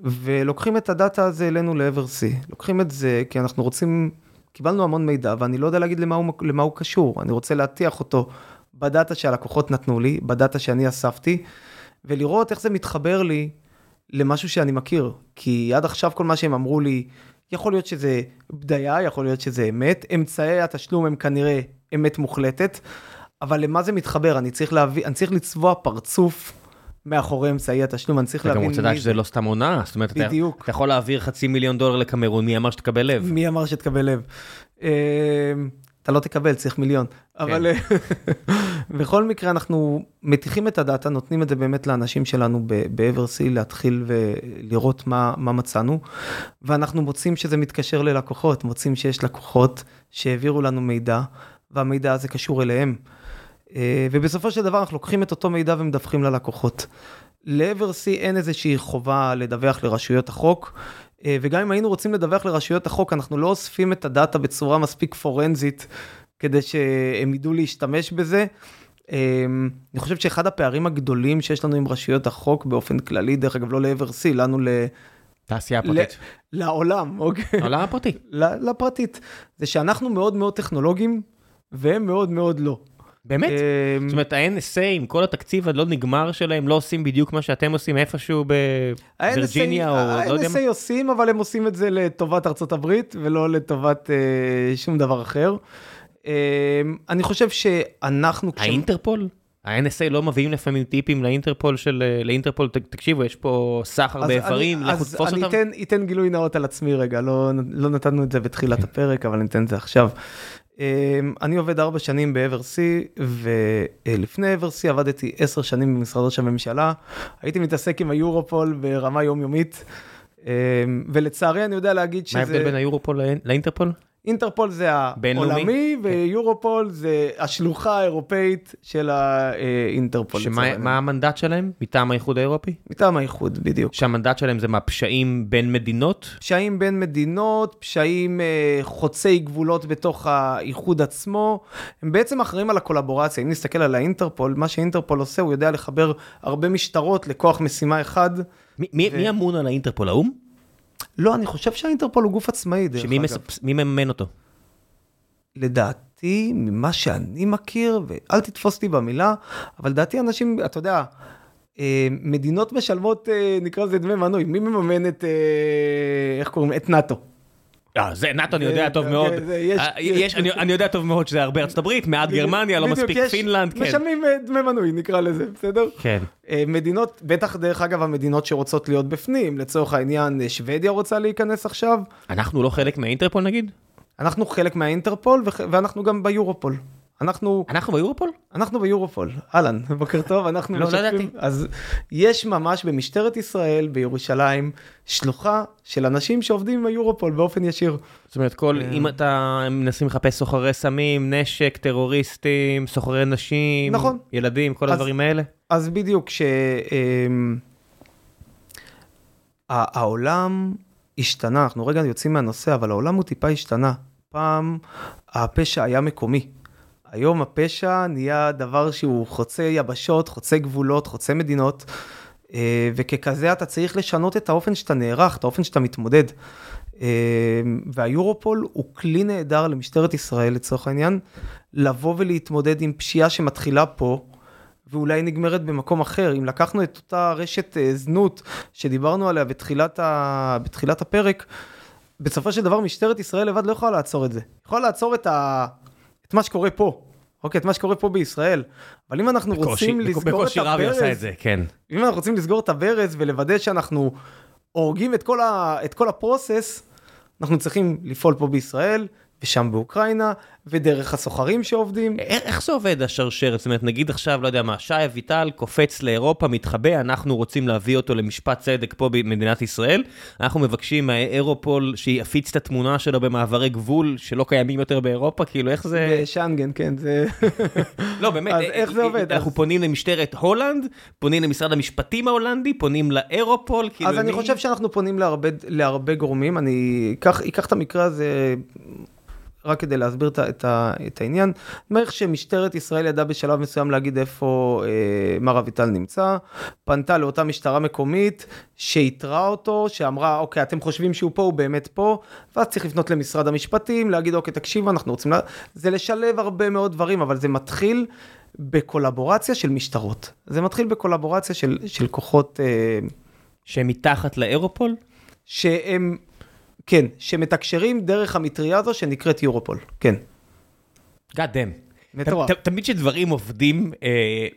ולוקחים את הדאטה הזה אלינו ל-Eversea. לוקחים את זה כי אנחנו רוצים, קיבלנו המון מידע, ואני לא יודע להגיד למה הוא, למה הוא קשור. אני רוצה להטיח אותו בדאטה שהלקוחות נתנו לי, בדאטה שאני אספתי, ולראות איך זה מתחבר לי למשהו שאני מכיר. כי עד עכשיו כל מה שהם אמרו לי, יכול להיות שזה בדיה, יכול להיות שזה אמת. אמצעי התשלום הם כנראה אמת מוחלטת, אבל למה זה מתחבר? אני צריך להביא, אני צריך לצבוע פרצוף מאחורי אמצעי התשלום, אני צריך אתה גם להבין רוצה לדעת מי שזה לא סתם הונאה, זאת אומרת, אתה- בדיוק. אתה יכול להעביר חצי מיליון דולר לקמרון, מי אמר שתקבל לב? מי אמר שתקבל לב? אתה לא תקבל, צריך מיליון. כן. אבל אה, בכל מקרה, אנחנו מטיחים את הדאטה, נותנים את זה באמת לאנשים שלנו ב-Eversea, להתחיל ולראות מה, מה מצאנו, ואנחנו מוצאים שזה מתקשר ללקוחות, מוצאים שיש לקוחות שהעבירו לנו מידע, והמידע הזה קשור אליהם. אה, ובסופו של דבר אנחנו לוקחים את אותו מידע ומדווחים ללקוחות. ל-Eversea אין איזושהי חובה לדווח לרשויות החוק, וגם אם היינו רוצים לדווח לרשויות החוק, אנחנו לא אוספים את הדאטה בצורה מספיק פורנזית כדי שהם ידעו להשתמש בזה. אה, אני חושב שאחד הפערים הגדולים שיש לנו עם רשויות החוק באופן כללי, דרך אגב, לא ל-Eversea, לנו ל... תעשייה ל- פרטית. לעולם, אוקיי? העולם הפרטי. לפרטית. זה שאנחנו מאוד מאוד טכנולוגיים, והם מאוד מאוד לא. באמת? אמ, זאת אומרת, ה-NSA עם כל התקציב הלא נגמר שלהם, לא עושים בדיוק מה שאתם עושים איפשהו בווירג'יניה או לא יודע מה? ה-NSA עושים, אבל הם עושים את זה לטובת ארצות הברית, ולא לטובת אה, שום דבר אחר. אה, אני חושב שאנחנו... האינטרפול? ה-NSA לא מביאים לפעמים טיפים לאינטרפול של, אה, לאינטרפול, ת- תקשיבו, יש פה סחר אז באיברים, אני- לכו אז תתפוס אני אותם. אתן, אתן גילוי נאות על עצמי רגע, לא, לא נתנו את זה בתחילת הפרק, אבל ניתן את זה עכשיו. אמ, אני עובד ארבע שנים ב-Eversea, ולפני Eversea עבדתי עשר שנים במשרד ראש הממשלה. הייתי מתעסק עם היורופול ברמה יומיומית, אמ, ולצערי אני יודע להגיד מה ההבדל בין שזה... היורופול לאינטרפול? אינטרפול זה? העולמי, ויורופול זה השלוחה האירופאית של האינטרפול. שמה המנדט שלהם מטעם האיחוד האירופי? מטעם האיחוד, בדיוק. שהמנדט שלהם זה מה, פשעים בין מדינות? פשעים בין מדינות, פשעים אה, חוצי גבולות בתוך האיחוד עצמו, הם בעצם אחראים על הקולבורציה. אם נסתכל על האינטרפול, מה שאינטרפול עושה, הוא יודע לחבר הרבה משטרות לכוח משימה אחד. מי- מי ו- מי אמון על האינטרפול? האו"ם? לא, אני חושב שהאינטרפול הוא גוף עצמאי, דרך שמי אגב. מספס- מי מממן אותו? לדעתי, ממה שאני מכיר, ואל תתפוס אותי במילה, אבל לדעתי אנשים, אתה יודע, אה, מדינות משלמות, אה, נקרא לזה דמי מנוי, מי מממן את, אה, איך קוראים? את נאט"ו. אה, זה נאט"ו אני יודע טוב זה- מאוד. אה, יש- אני יודע טוב מאוד שזה הרבה ארצות הברית, מעט גרמניה, לא מספיק פינלנד, כן. משלמים אה, דמי מנוי, נקרא לזה, בסדר? כן. אה, מדינות, בטח דרך אגב המדינות שרוצות להיות בפנים, לצורך העניין אה, שוודיה רוצה להיכנס עכשיו, אנחנו לא חלק מהאינטרפול נגיד? אנחנו חלק מהאינטרפול ואנחנו גם ביורופול. אנחנו, אנחנו ביורופול? אנחנו ביורופול, אהלן, בוקר טוב, אנחנו לא, לא. ידעתי. אז יש ממש במשטרת ישראל בירושלים שלוחה של אנשים שעובדים עם היורופול באופן ישיר. זאת אומרת, כל, כן. אם אתה הם מנסים לחפש סוחרי סמים, נשק, טרוריסטים, סוחרי נשים, נכון. ילדים, כל הדברים האלה. אז בדיוק, שהעולם השתנה, אנחנו רגע יוצאים מהנושא, אבל העולם הוא טיפה השתנה. פעם הפשע היה מקומי. היום הפשע נהיה דבר שהוא חוצה יבשות, חוצה גבולות, חוצה מדינות, אה, וככזה אתה צריך לשנות את האופן שאתה נערך, את האופן שאתה מתמודד. אה, והיורופול הוא כלי נהדר למשטרת ישראל לצורך העניין, לבוא ולהתמודד עם פשיעה שמתחילה פה, ואולי נגמרת במקום אחר. אם לקחנו את אותה רשת אה, זנות שדיברנו עליה בתחילת, ה... בתחילת הפרק, בסופו של דבר משטרת ישראל לבד לא יכולה לעצור את זה. יכולה לעצור את, ה... את מה שקורה פה, אוקיי, את מה שקורה פה בישראל. אבל אם אנחנו רוצים לסגור את בקושי רב היא עושה את הברז, זה, כן. אם אנחנו רוצים לסגור את הברז ולוודא שאנחנו הורגים את כל, ה... את כל הפרוסס, אנחנו צריכים לפעול פה בישראל, ושם באוקראינה, ודרך הסוחרים שעובדים. איך איך זה עובד השרשרת? זאת אומרת, נגיד עכשיו, לא יודע מה, שי אביטל קופץ לאירופה, מתחבא, אנחנו רוצים להביא אותו למשפט צדק פה במדינת ישראל. אנחנו מבקשים מהאירופול שיפיץ את התמונה שלו במעברי גבול שלא קיימים יותר באירופה, כאילו איך זה... בשנגן, כן, זה... לא, באמת, אז אה, איך זה אה, עובד? אנחנו פונים למשטרת הולנד, פונים למשרד המשפטים ההולנדי, פונים לאירופול, כאילו... אז אני חושב שאנחנו פונים להרבה, גורמים, אני אקח את המקרה הזה רק כדי להסביר את, את, את העניין. בערך שמשטרת ישראל ידעה בשלב מסוים להגיד איפה אה, מר אביטל נמצא, פנתה לאותה משטרה מקומית שאיתרה אותו, שאמרה, אוקיי, אתם חושבים שהוא פה, הוא באמת פה, ואז צריך לפנות למשרד המשפטים, להגיד, אוקיי, תקשיבו, אנחנו רוצים... לה... זה לשלב הרבה מאוד דברים, אבל זה מתחיל... בקולבורציה של משטרות. זה מתחיל בקולבורציה של, של כוחות אה, שהם מתחת לאירופול? שהם, כן, שמתקשרים דרך המטריה הזו שנקראת יורופול, כן. God damn. מטורף. תמיד כשדברים עובדים אה,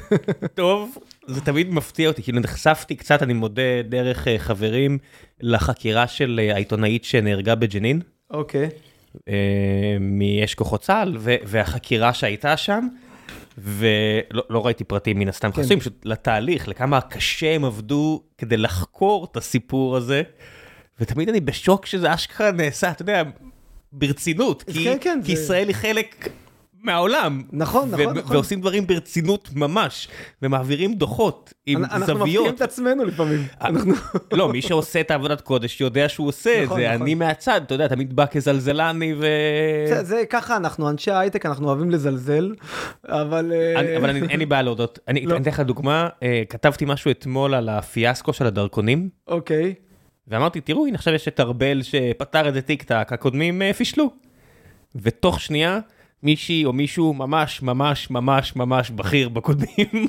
טוב, זה תמיד מפתיע אותי. כאילו נחשפתי קצת, אני מודה, דרך אה, חברים, לחקירה של אה, העיתונאית שנהרגה בג'נין, אוקיי. מאש כוחות צה"ל, והחקירה שהייתה שם, ולא לא ראיתי פרטים מן הסתם כן. חסויים, פשוט לתהליך, לכמה קשה הם עבדו כדי לחקור את הסיפור הזה, ותמיד אני בשוק שזה אשכרה נעשה, אתה יודע, ברצינות, כי, כן, כן, כי זה- ישראל היא חלק מהעולם. נכון, נכון, נכון. ועושים דברים ברצינות ממש, ומעבירים דוחות עם אנחנו מפתיעים זוויות. את עצמנו לפעמים. אנחנו... לא, מי שעושה את העבודת קודש יודע שהוא עושה את נכון, זה, נכון. אני מהצד, אתה יודע, תמיד בא כזלזלני ו... זה, זה ככה אנחנו, אנשי ההייטק, אנחנו אוהבים לזלזל, אבל... אה, אני- אבל אני- אין לי בעיה להודות. אני לא. אתן לך דוגמה, אה, כתבתי משהו אתמול על הפיאסקו של הדרכונים, אוקיי. ואמרתי, תראו, הנה עכשיו יש את ארבל שפתר את זה טיק טק, הקודמים אה, פישלו. ותוך שנייה מישהי או מישהו ממש ממש ממש ממש בכיר בקודמים,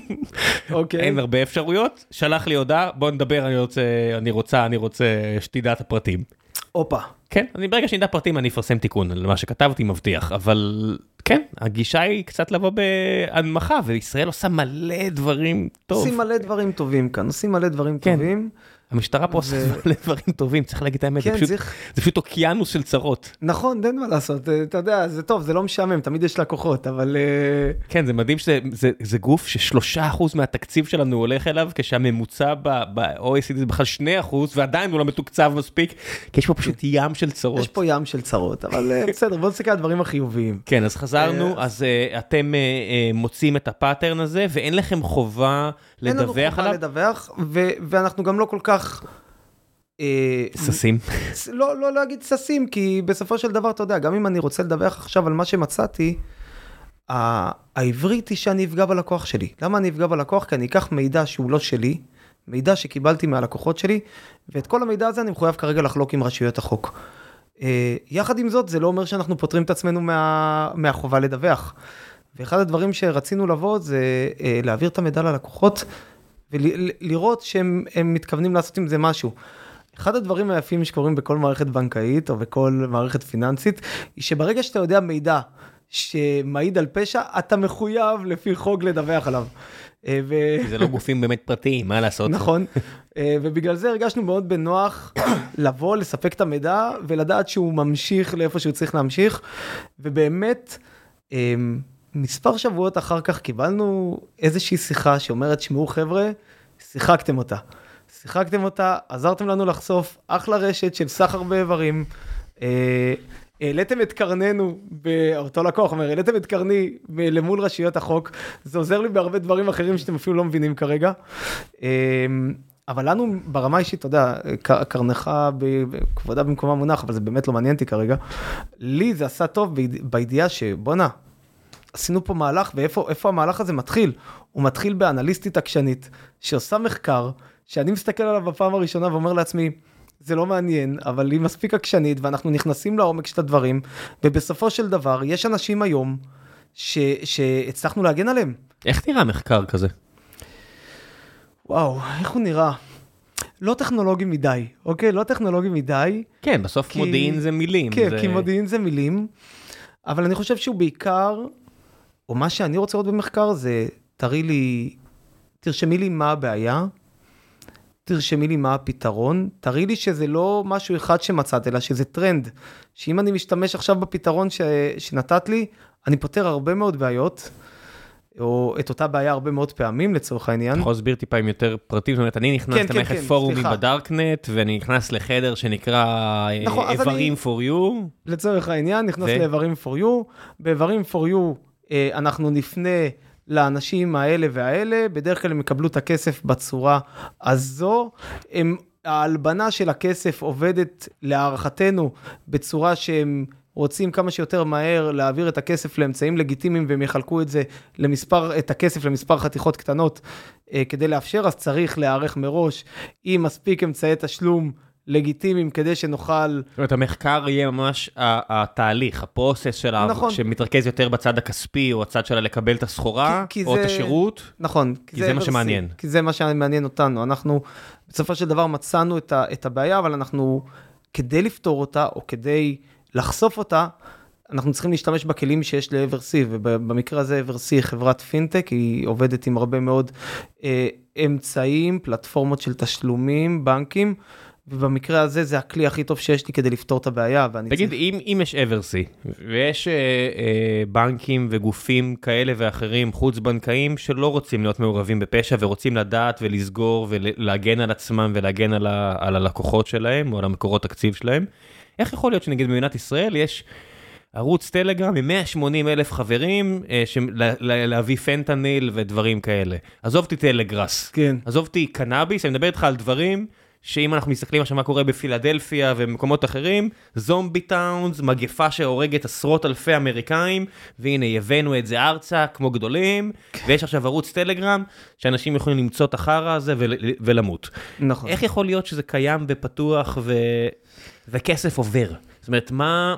אוקיי. אין הרבה אפשרויות, שלח לי הודעה, בוא נדבר, אני רוצה, אני רוצה, אני רוצה שתדע את הפרטים. הופה. כן, אני ברגע שנדע פרטים אני אפרסם תיקון על מה שכתבתי מבטיח, אבל כן, הגישה היא קצת לבוא בהנמכה, וישראל עושה מלא דברים טוב. עושים מלא דברים טובים כאן, עושים מלא דברים כן. טובים. המשטרה פה עושה מלא דברים טובים, צריך להגיד את האמת, זה כן, פשוט- צריך... זה פשוט אוקיינוס של צרות. נכון, אין מה לעשות, אה, אתה יודע, זה טוב, זה לא משעמם, תמיד יש לקוחות, אבל... אה, כן, זה מדהים שזה זה, זה גוף ששלושה אחוז מהתקציב שלנו הולך אליו, כשהממוצע ב-OECD זה בכלל שני אחוז, ועדיין הוא לא מתוקצב מספיק, כי יש פה פשוט ים של צרות. יש פה ים של צרות, אבל אה, בסדר, בוא נסתכל על הדברים החיוביים. כן, אז חזרנו, אז אתם מוצאים את הפאטרן הזה, ואין לכם חובה אין לנו לדווח חובה עליו? לדווח, ו- ואנחנו גם לא כל כך... אה, ששים. לא, לא להגיד ששים, כי בסופו של דבר, אתה יודע, גם אם אני רוצה לדווח עכשיו על מה שמצאתי, העברית היא שאני אפגע בלקוח שלי. למה אני אפגע בלקוח? כי אני אקח מידע שהוא לא שלי, מידע שקיבלתי מהלקוחות שלי, ואת כל המידע הזה אני מחויב כרגע לחלוק עם רשויות החוק. אה, יחד עם זאת, זה לא אומר שאנחנו פוטרים את עצמנו מה, מהחובה לדווח. ואחד הדברים שרצינו לבוא זה אה, להעביר את המידע ללקוחות ולראות שהם הם מתכוונים לעשות עם זה משהו. אחד הדברים היפים שקורים בכל מערכת בנקאית או בכל מערכת פיננסית, היא שברגע שאתה יודע מידע שמעיד על פשע, אתה מחויב לפי חוק לדווח עליו. אה, ו... זה לא גופים באמת פרטיים, מה לעשות? נכון, אה, ובגלל זה הרגשנו מאוד בנוח לבוא, לספק את המידע ולדעת שהוא ממשיך לאיפה שהוא צריך להמשיך, ובאמת, מספר שבועות אחר כך קיבלנו איזושהי שיחה שאומרת, שמעו חבר'ה, שיחקתם אותה. שיחקתם אותה, עזרתם לנו לחשוף אחלה רשת של סחר באיברים. אה, העליתם את קרננו, אותו לקוח אומר, העליתם את קרני למול רשויות החוק, זה עוזר לי בהרבה דברים אחרים שאתם אפילו לא מבינים כרגע. אה, אבל לנו ברמה האישית, אתה יודע, קרנך, כבודה במקומה מונח, אבל זה באמת לא מעניין אותי כרגע. לי זה עשה טוב ביד- בידיעה שבואנה, עשינו פה מהלך, ואיפה איפה המהלך הזה מתחיל? הוא מתחיל באנליסטית עקשנית, שעושה מחקר, שאני מסתכל עליו בפעם הראשונה ואומר לעצמי, זה לא מעניין, אבל היא מספיק עקשנית, ואנחנו נכנסים לעומק של הדברים, ובסופו של דבר, יש אנשים היום ש, שהצלחנו להגן עליהם. איך נראה מחקר כזה? וואו, איך הוא נראה? לא טכנולוגי מדי, אוקיי? לא טכנולוגי מדי. כן, בסוף כי- מודיעין זה מילים. כן, זה- כי מודיעין זה מילים, אבל אני חושב שהוא בעיקר, או מה שאני רוצה לראות במחקר זה, תראי לי, תרשמי לי מה הבעיה, תרשמי לי מה הפתרון, תראי לי שזה לא משהו אחד שמצאת, אלא שזה טרנד, שאם אני משתמש עכשיו בפתרון ש... שנתת לי, אני פותר הרבה מאוד בעיות, או את אותה בעיה הרבה מאוד פעמים לצורך העניין. אתה יכול להסביר טיפה עם יותר פרטים, זאת אומרת, אני נכנס כן, כן, למערכת כן, פורומים סליחה. בדארקנט, ואני נכנס לחדר שנקרא נכון, איברים אני- for you, לצורך העניין, נכנס ו- לאיברים for you, באיברים for you אנחנו נפנה לאנשים האלה והאלה, בדרך כלל הם יקבלו את הכסף בצורה הזו. הם, ההלבנה של הכסף עובדת להערכתנו בצורה שהם רוצים כמה שיותר מהר להעביר את הכסף לאמצעים לגיטימיים והם יחלקו את זה למספר, את הכסף למספר חתיכות קטנות אה, כדי לאפשר, אז צריך להיערך מראש עם מספיק אמצעי תשלום לגיטימיים כדי שנוכל זאת אומרת, המחקר יהיה ממש התהליך, הפרוסס של ה... נכון. שמתרכז יותר בצד הכספי, או הצד של לקבל את הסחורה, כי- כי או את זה- השירות. נכון. כי זה מה ורסי- שמעניין. כי זה מה שמעניין אותנו. אנחנו בסופו של דבר מצאנו את, ה, את הבעיה, אבל אנחנו, כדי לפתור אותה, או כדי לחשוף אותה, אנחנו צריכים להשתמש בכלים שיש ל-Eversea, ובמקרה הזה Eversea היא חברת פינטק, היא עובדת עם הרבה מאוד אה, אמצעים, פלטפורמות של תשלומים, בנקים, ובמקרה הזה זה הכלי הכי טוב שיש לי כדי לפתור את הבעיה, תגיד, צריך... אם, אם יש אברסי, ויש אה, אה, בנקים וגופים כאלה ואחרים, חוץ-בנקאיים, שלא רוצים להיות מעורבים בפשע ורוצים לדעת ולסגור ולהגן על עצמם ולהגן על, ה, על הלקוחות שלהם או על המקורות תקציב שלהם, איך יכול להיות שנגיד במדינת ישראל יש ערוץ טלגרם עם 180 אלף חברים, אה, של, לה, להביא פנטניל ודברים כאלה. עזוב אותי טלגראס, כן. עזוב אותי קנאביס, אני מדבר איתך על דברים שאם אנחנו מסתכלים עכשיו מה קורה בפילדלפיה ובמקומות אחרים, זומבי טאונס, מגפה שהורגת עשרות אלפי אמריקאים, והנה הבאנו את זה ארצה כמו גדולים, ויש עכשיו ערוץ טלגרם, שאנשים יכולים למצוא את החרא הזה ול, ולמות. נכון. איך יכול להיות שזה קיים ופתוח ו... וכסף עובר? זאת אומרת, מה...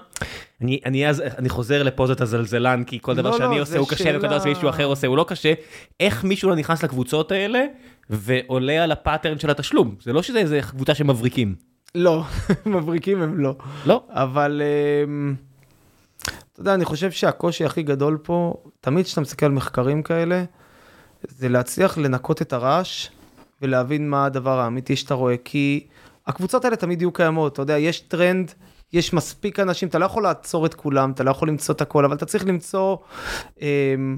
אני, אני אז, אני חוזר לפוזת הזלזלן, כי כל דבר לא, שאני לא, עושה הוא קשה, שאלה- וכל דבר שמישהו אחר עושה הוא לא קשה. איך מישהו לא נכנס לקבוצות האלה, ועולה על הפאטרן של התשלום? זה לא שזה איזה קבוצה שמבריקים. לא, מבריקים הם לא. לא. אבל אמ, אתה יודע, אני חושב שהקושי הכי גדול פה, תמיד כשאתה מסתכל על מחקרים כאלה, זה להצליח לנקות את הרעש ולהבין מה הדבר האמיתי שאתה רואה, כי הקבוצות האלה תמיד יהיו קיימות, אתה יודע, יש טרנד, יש מספיק אנשים, אתה לא יכול לעצור את כולם, אתה לא יכול למצוא את הכל, אבל אתה צריך למצוא, אמ,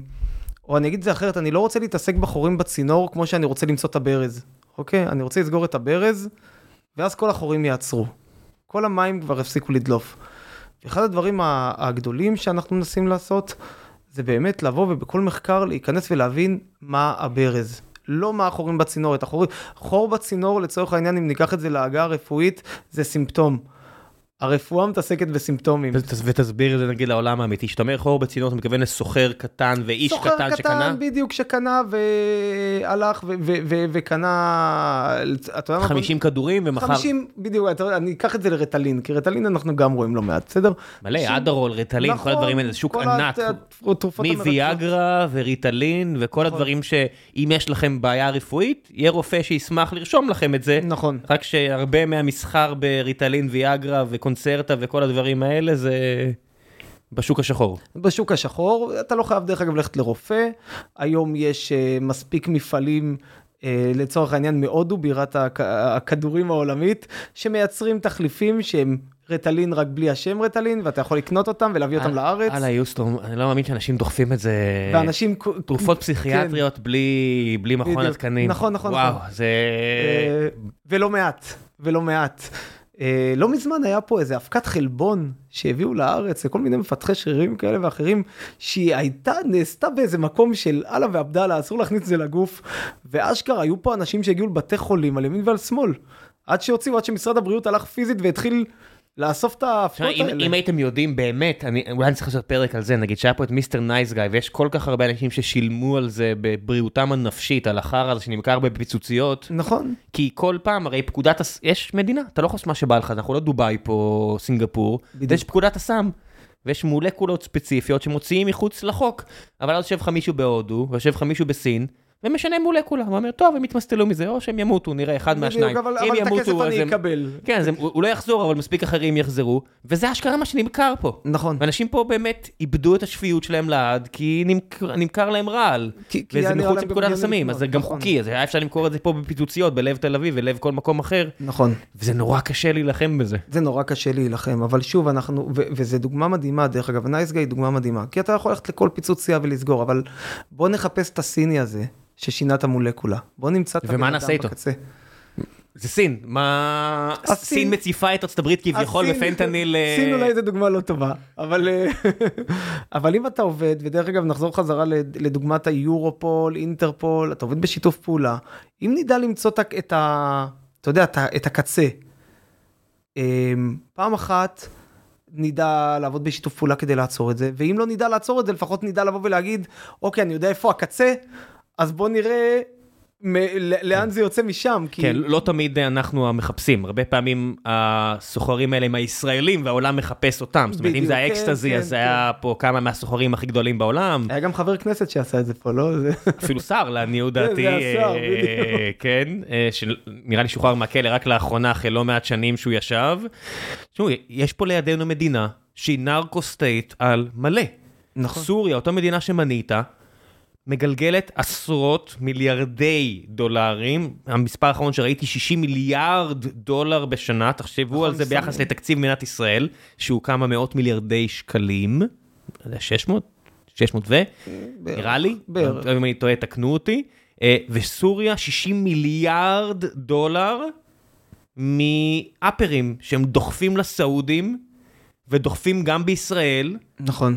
או אני אגיד את זה אחרת, אני לא רוצה להתעסק בחורים בצינור כמו שאני רוצה למצוא את הברז, אוקיי? אני רוצה לסגור את הברז, ואז כל החורים יעצרו. כל המים כבר הפסיקו לדלוף. אחד הדברים הגדולים שאנחנו מנסים לעשות, זה באמת לבוא ובכל מחקר להיכנס ולהבין מה הברז. לא מה החורים בצינור, את החורים. חור בצינור, לצורך העניין, אם ניקח את זה להגה הרפואית, זה סימפטום. הרפואה מתעסקת בסימפטומים. ות- ותסביר את זה נגיד לעולם האמיתי, כשאתה אומר חור בצינור, אתה מתכוון לסוחר קטן ואיש סוחר קטן שקנה? בדיוק, שקנה והלך וקנה, אתה יודע מה? 50 כדורים ומחר 50, בדיוק, אני אקח את זה לרטלין, כי רטלין אנחנו גם רואים לא מעט, בסדר? מלא, אדרול, ריטלין, כל נכון, הדברים האלה, זה שוק ענק. מוויאגרה וריטלין וכל נכון. הדברים שאם יש לכם בעיה רפואית, יהיה רופא שישמח לרשום לכם את זה. נכון. רק שהרבה מהמסחר בריטלין, ויאגרה וקונצרטה וכל הדברים האלה זה בשוק השחור. בשוק השחור, אתה לא חייב דרך אגב ללכת לרופא, היום יש uh, מספיק מפעלים. uh, לצורך העניין מהודו, בירת הכ- הכדורים העולמית, שמייצרים תחליפים שהם רטלין רק בלי השם רטלין, ואתה יכול לקנות אותם ולהביא אותם לארץ. הלאה יוסטום, אני לא מאמין שאנשים דוחפים את זה. ואנשים... תרופות כן. פסיכיאטריות בלי בלי מכון. התקנים. נכון, נכון, וואו, נכון. זה... אה, ולא מעט, ולא מעט. אה, לא מזמן היה פה איזה אבקת חלבון שהביאו לארץ לכל מיני מפתחי שרירים כאלה ואחרים, שהיא הייתה, נעשתה באיזה מקום של אללה ועבדאללה, אסור להכניס את זה לגוף, ואשכרה היו פה אנשים שהגיעו לבתי חולים על ימין ועל שמאל. עד שהוציאו, עד שמשרד הבריאות הלך פיזית והתחיל לאסוף את תשמע, האבקות אם, האלה. אם הייתם יודעים באמת, אני, אולי אני צריך לעשות פרק על זה, נגיד שהיה פה את Mr. Nice Guy, ויש כל כך הרבה אנשים ששילמו על זה בבריאותם הנפשית, על החרא הזה שנמכר בפיצוציות, נכון, כי כל פעם, הרי פקודת, הס... יש מדינה, אתה לא יכול לעשות מה שבא לך, אנחנו לא דובאי פה, סינגפור. ויש פקודת הסמים. ויש מולקולות ספציפיות שמוציאים מחוץ לחוק. אבל אז יושב לך מישהו בהודו, ויושב לך מישהו בסין, ומשנה מולקולה. הוא אומר, טוב, הם יתמסטלו מזה, או שהם ימותו, נראה אחד מהשניים. אבל, אבל את הכסף ימותו, אני הם... אקבל. כן, אז הם, הוא לא יחזור, אבל מספיק אחרים יחזרו, וזה אשכרה מה שנמכר פה. נכון. ואנשים פה באמת איבדו את השפיות שלהם לעד, כי נמכר, נמכר להם רעל. וזה מחוץ לפקודת הסמים, אז זה גם נכון. חוקי, אז היה אפשר למכור את זה פה בפיצוציות, בלב תל אביב ולב כל מקום אחר, נכון. וזה נורא קשה להילחם בזה. זה נורא קשה להילחם, אבל שוב, אנחנו, ו- וזו דוגמה מדהימה, דרך אגב, נייסגי היא דוגמה מדהימה, כי אתה יכול ללכת לכל פיצוצייה ולסגור, אבל בוא נחפש את הסיני הזה, ששינה את המולקולה. בוא נמצא את ומה הבן אדם נעשה איתו? בקצה. זה סין, מה... הסין- סין מציפה את ארצות הברית כביכול בפנטניל... אה, סין אולי זו דוגמה לא טובה, אבל, אה, אבל אם אתה עובד, ודרך אגב נחזור חזרה לד- לדוגמת היורופול, אינטרפול, אתה עובד בשיתוף פעולה, אם נדע למצוא את ה- את ה... אתה יודע, את הקצה, אמ, פעם אחת נדע לעבוד בשיתוף פעולה כדי לעצור את זה, ואם לא נדע לעצור את זה, לפחות נדע לבוא ולהגיד, אוקיי, אני יודע איפה הקצה, אז בוא נראה מ- לאן זה יוצא משם, כי... כן, לא תמיד אנחנו המחפשים, הרבה פעמים הסוחרים האלה הם הישראלים והעולם מחפש אותם. זאת אומרת, אם זה כן, האקסטזי, כן, אז זה היה פה כמה מהסוחרים הכי גדולים בעולם. היה גם חבר כנסת שעשה את זה פה, לא? זה... אפילו שר, לעניות זה דעתי. השר, אה, בדיוק. כן, אה, שנראה לי שוחרר מהכלא רק לאחרונה, אחרי לא מעט שנים שהוא ישב. תשמעו, יש פה לידינו מדינה שהיא נרקו סטייט על מלא. נכון. סוריה, אותה מדינה שמנית, מגלגלת עשרות מיליארדי דולרים, המספר האחרון שראיתי 60 מיליארד דולר בשנה, תחשבו נכון, על זה ביחס. לתקציב מדינת ישראל, שהוא כמה מאות מיליארדי שקלים, לא יודע, 600? 600 ו? נראה לי. אם אני טועה תקנו אותי, אה, וסוריה 60 מיליארד דולר מאפרים שהם דוחפים לסעודים ודוחפים גם בישראל. נכון.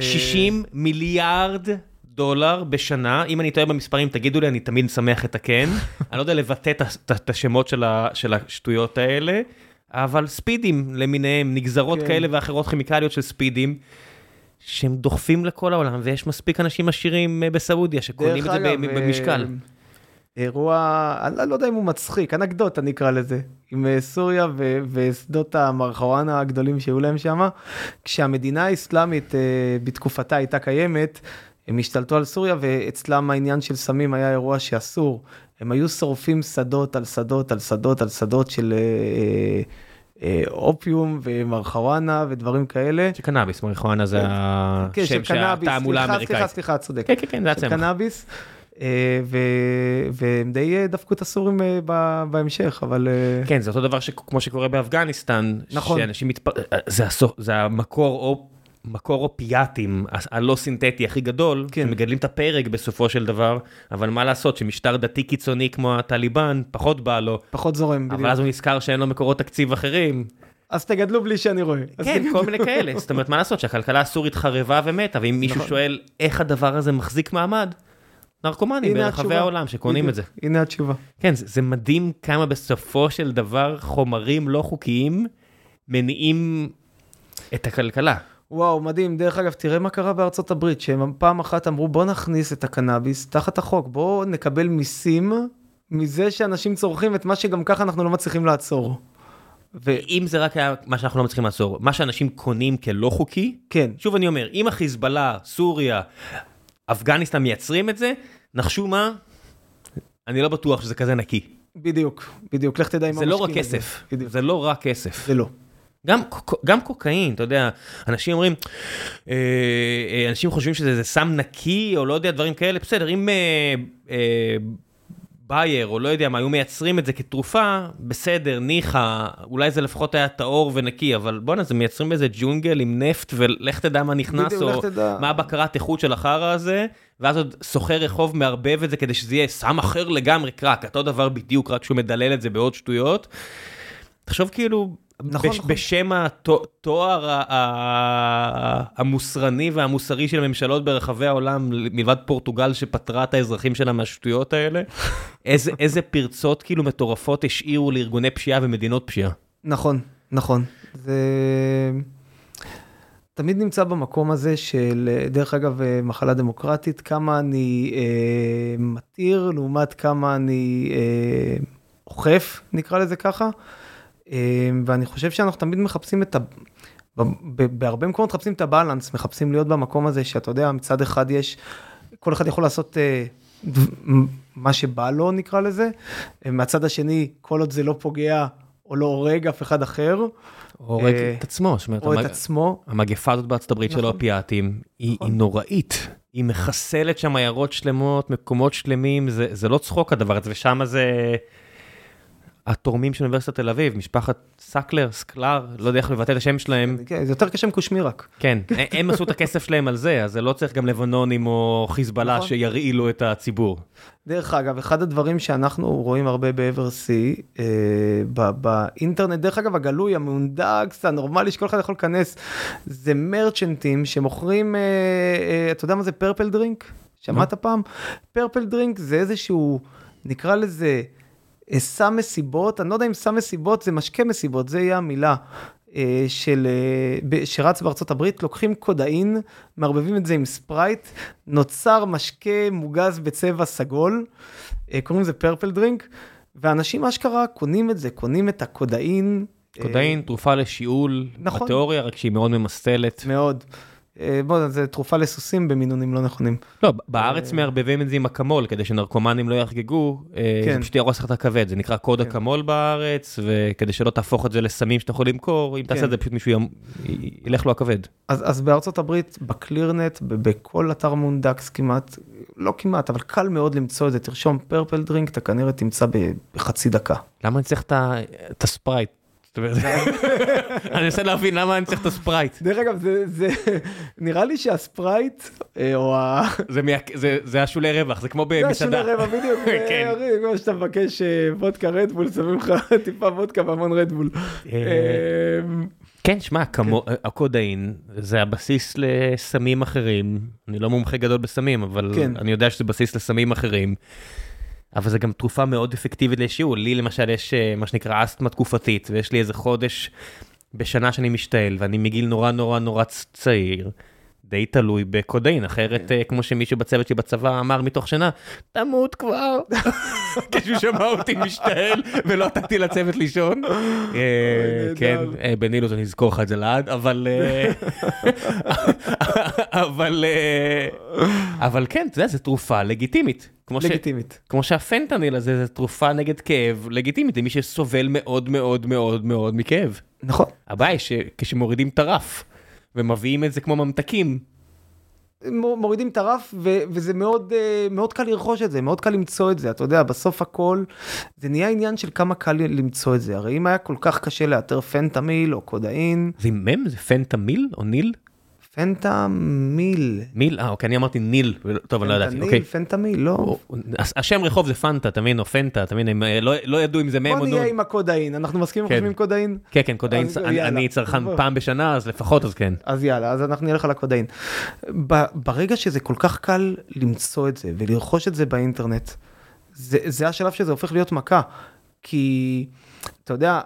60 מיליארד דולר בשנה, אם אני טועה במספרים תגידו לי, אני תמיד שמח לתקן. אני לא יודע לבטא את את את השמות של השטויות האלה, אבל ספידים למיניהם, נגזרות כן. כאלה ואחרות כימיקליות של ספידים, שהם דוחפים לכל העולם, ויש מספיק אנשים עשירים אה, בסעודיה שקונים את זה במשקל. אירוע, אני לא יודע אם הוא מצחיק, אנקדוטה נקרא לזה, עם אה, סוריה ו- ושדות המרחואנה הגדולים שהיו להם שם. כשהמדינה האסלאמית אה, בתקופתה הייתה קיימת, הם השתלטו על סוריה ואצלם העניין של סמים היה אירוע שאסור. הם היו שורפים שדות על שדות על שדות על שדות של אה, אה, אופיום ומרחואנה ודברים כאלה. של קנאביס, מריחואנה זה כן, של השם שהתעמולה סליחה, האמריקאית. סליחה, סליחה, צודק. כן, כן, כן, זה של הצמח. קנאביס, אה, והם די אה, דפקו את הסורים אה, בהמשך, אבל אה, כן, זה אותו דבר שכמו שקורה באפגניסטן, נכון. שאנשים מתפ... זה, המקור או... מקור אופיאטים הלא סינתטי הכי גדול, כן. שמגדלים את הפרק בסופו של דבר, אבל מה לעשות שמשטר דתי קיצוני כמו הטליבן, פחות בא לו, פחות זורם בדיוק. אבל אז הוא נזכר שאין לו מקורות תקציב אחרים. אז תגדלו בלי שאני רואה. כן. כל מיני כאלה. זאת אומרת, מה לעשות שהכלכלה הסורית חרבה ומתה, ואם מישהו נכון. שואל איך הדבר הזה מחזיק מעמד, נרקומנים הנה ברחבי. העולם שקונים את זה. הנה התשובה. כן, זה, זה מדהים כמה בסופו של דבר חומרים לא חוקיים מניעים את הכלכלה. וואו, מדהים. דרך אגב, תראה מה קרה בארצות הברית, שהם פעם אחת אמרו, בוא נכניס את הקנאביס תחת החוק, בוא נקבל מיסים מזה שאנשים צורכים את מה שגם ככה אנחנו לא מצליחים לעצור. ואם זה רק היה מה שאנחנו לא מצליחים לעצור, מה שאנשים קונים כלא חוקי, וכן, שוב אני אומר, אם החיזבאללה, סוריה, אפגניסטן מייצרים את זה, נחשו מה? אני לא בטוח שזה כזה נקי. בדיוק, בדיוק, לך תדע אם זה לא רק המשקיעים זה. כסף, בדיוק, זה לא רק כסף. זה לא. גם, גם קוקאין, אתה יודע, אנשים אומרים, אה, אה, אנשים חושבים שזה סם נקי, או לא יודע, דברים כאלה, בסדר, אם אה, אה, בייר, או לא יודע מה, היו מייצרים את זה כתרופה, בסדר, ניחא, אולי זה לפחות היה טהור ונקי, אבל בואנה, זה מייצרים באיזה ג'ונגל עם נפט, ולך תדע מה נכנס, או. מה הבקרת איכות של החרא הזה, ואז עוד סוחר רחוב מערבב את זה כדי שזה יהיה סם אחר לגמרי קרק, אותו דבר בדיוק, רק שהוא מדלל את זה בעוד שטויות. תחשוב כאילו, נכון, בש, נכון. בשם התואר המוסרני והמוסרי של ממשלות ברחבי העולם, מלבד פורטוגל שפטרה את האזרחים שלה מהשטויות האלה, איזה, איזה פרצות כאילו מטורפות השאירו לארגוני פשיעה ומדינות פשיעה. נכון, נכון. זה תמיד נמצא במקום הזה של, דרך אגב, אה, מחלה דמוקרטית, כמה אני אה, מתיר לעומת כמה אני אה, אוכף, נקרא לזה ככה. אה, ואני חושב שאנחנו תמיד מחפשים את ה... בהרבה מקומות מחפשים את הבלנס, מחפשים להיות במקום הזה שאתה יודע, מצד אחד יש, כל אחד יכול לעשות אה, מה שבא לו נקרא לזה, אה, מהצד השני, כל עוד זה לא פוגע או לא הורג אף אחד אחר, הורג אה, את עצמו, זאת אומרת, או את המג- עצמו, המגפה הזאת בארצות הברית של נכון. האופיאטים, היא, נכון. היא נוראית. היא מחסלת שם עיירות שלמות, מקומות שלמים, זה, זה לא צחוק הדבר הזה, ושם זה התורמים של אוניברסיטת תל אביב, משפחת סקלר, סקלר, לא יודע איך לבטא את השם שלהם, כן, זה יותר קשה מקושמירק. כן, הם עשו את הכסף שלהם על זה, אז זה לא צריך גם לבנונים או חיזבאללה נכון. שירעילו את הציבור. דרך אגב, אחד הדברים שאנחנו רואים הרבה בעבר C, אה, ב- באינטרנט, דרך אגב, הגלוי, המהונדס, הנורמלי שכל אחד יכול להיכנס, זה מרצ'נטים שמוכרים, אה, אה, אתה יודע מה זה פרפל דרינק? שמעת פעם? פרפל דרינק זה איזשהו, נקרא לזה, סם מסיבות, אני לא יודע אם סם מסיבות זה משקה מסיבות, זה יהיה המילה. אה, של, אה, שרץ בארצות הברית, לוקחים קודאין, מערבבים את זה עם ספרייט, נוצר משקה מוגז בצבע סגול, אה, קוראים לזה פרפל דרינק, ואנשים אשכרה קונים את זה, קונים את הקודאין. קודאין, תרופה לשיעול, נכון. בתיאוריה, רק שהיא מאוד ממסטלת. מאוד. אה, בוא, זה תרופה לסוסים במינונים לא נכונים. לא, בארץ מערבבים את זה עם אקמול, כדי שנרקומנים לא יחגגו, אה, כן. זה פשוט יהרוס לך את הכבד, זה נקרא קוד כן. אקמול בארץ, וכדי שלא תהפוך את זה לסמים שאתה יכול למכור, אם תעשה כן. את זה פשוט מישהו י- ילך לו הכבד. אז, אז בארצות הברית, בקלירנט, בכל אתר מונדקס כמעט, לא כמעט, אבל קל מאוד למצוא את זה, תרשום פרפל דרינק, אתה כנראה תמצא בחצי דקה. למה אני צריך את הספרייט? אני מנסה להבין למה אני צריך את הספרייט. דרך אגב, זה, זה נראה לי שהספרייט, אה, או ה... זה זה- זה השולי רווח, זה כמו זה במסעדה. השולי רבע בדיוק, כן. זה כמו שאתה מבקש אה, וודקה רדבול, שמים לך טיפה וודקה והמון רדבול. אה, כן, שמע, כמו- הקודאין זה הבסיס לסמים אחרים. אני לא מומחה גדול בסמים, אבל כן. אני יודע שזה בסיס לסמים אחרים. אבל זה גם תרופה מאוד אפקטיבית לשיעול. לי למשל יש אה, מה שנקרא אסתמה תקופתית, ויש לי איזה חודש בשנה שאני משתעל, ואני מגיל נורא נורא נורא צעיר. די תלוי בקודאין, אחרת אה, כמו שמישהו בצוות שלי בצבא אמר מתוך שינה, תמות כבר. כשהוא שמע אותי משתעל ולא נתתי לצוות לישון. אה. כן, אה, בנילוס אני אזכור לך את זה לעד, אבל... אבל אבל כן, אתה יודע, זו תרופה לגיטימית. כמו ש- לגיטימית. כמו שהפנטניל הזה זה תרופה נגד כאב לגיטימית למי שסובל מאוד מאוד מאוד מאוד מכאב. נכון. הבעיה היא שכשמורידים את הרף ומביאים את זה כמו ממתקים, מורידים את הרף ו- וזה מאוד אה, מאוד קל לרכוש את זה מאוד קל למצוא את זה אתה יודע בסוף הכל זה נהיה עניין של כמה קל למצוא את זה הרי אם היה כל כך קשה לאתר פנטמיל או קודאין זה עם מם? זה פנטמיל או ניל? פנטמיל. מיל? אה, אוקיי, אני אמרתי ניל, טוב, אני לא ידעתי, אוקיי. פנטניל, פנטמיל לא. השם רחוב זה פנטה, מבין? או פנטה, מבין? הם אה, לא- לא ידעו אם זה בוא או נהיה נון. עם הקודאין אנחנו מסכימים כן. חושבים קודאין כן, כן, קודאין, אני- צרכן בוא. פעם בשנה, אז לפחות אז כן. אז יאללה אז אנחנו נלך על הקודאין. ברגע שזה כל כך קל למצוא את זה ולרכוש את זה באינטרנט זה, השלב שזה הופך להיות מכה כי אתה יודע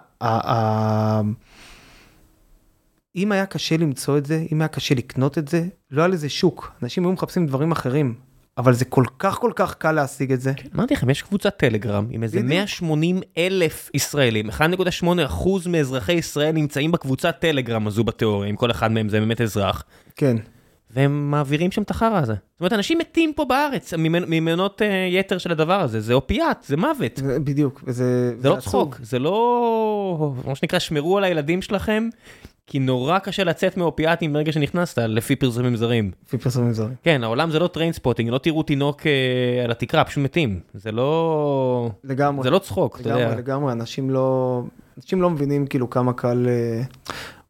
אם היה קשה למצוא את זה אם היה קשה לקנות את זה לא היה לזה שוק אנשים היו מחפשים דברים אחרים אבל זה כל כך כל כך קל להשיג את זה אמרתי לכם, יש קבוצת טלגרם עם איזה בדיוק. 180 אלף ישראלים, 1.8 אחוז מאזרחי ישראל נמצאים בקבוצת טלגרם הזו בתיאוריה, אם כל אחד מהם זה באמת אזרח, כן והם מעבירים שם את החרא הזה. זאת אומרת, אנשים מתים פה בארץ ממנ- ממנות אה, יתר של הדבר הזה, זה אופיאט, זה מוות. זה- בדיוק וזה זה לא עצוב. צחוק, זה לא... מה שנקרא, שמרו על הילדים שלכם, כי נורא קשה לצאת מאופיאטים ברגע שנכנסת, לפי פרסומים זרים. לפי פרסומים זרים. כן, העולם זה לא Trainspotting, לא תראו תינוק אה, על התקרה, פשוט מתים. זה לא... לגמרי. זה לא צחוק, אתה לגמרי, יודע. לגמרי, אנשים לא, אנשים לא מבינים כאילו כמה קל, אה,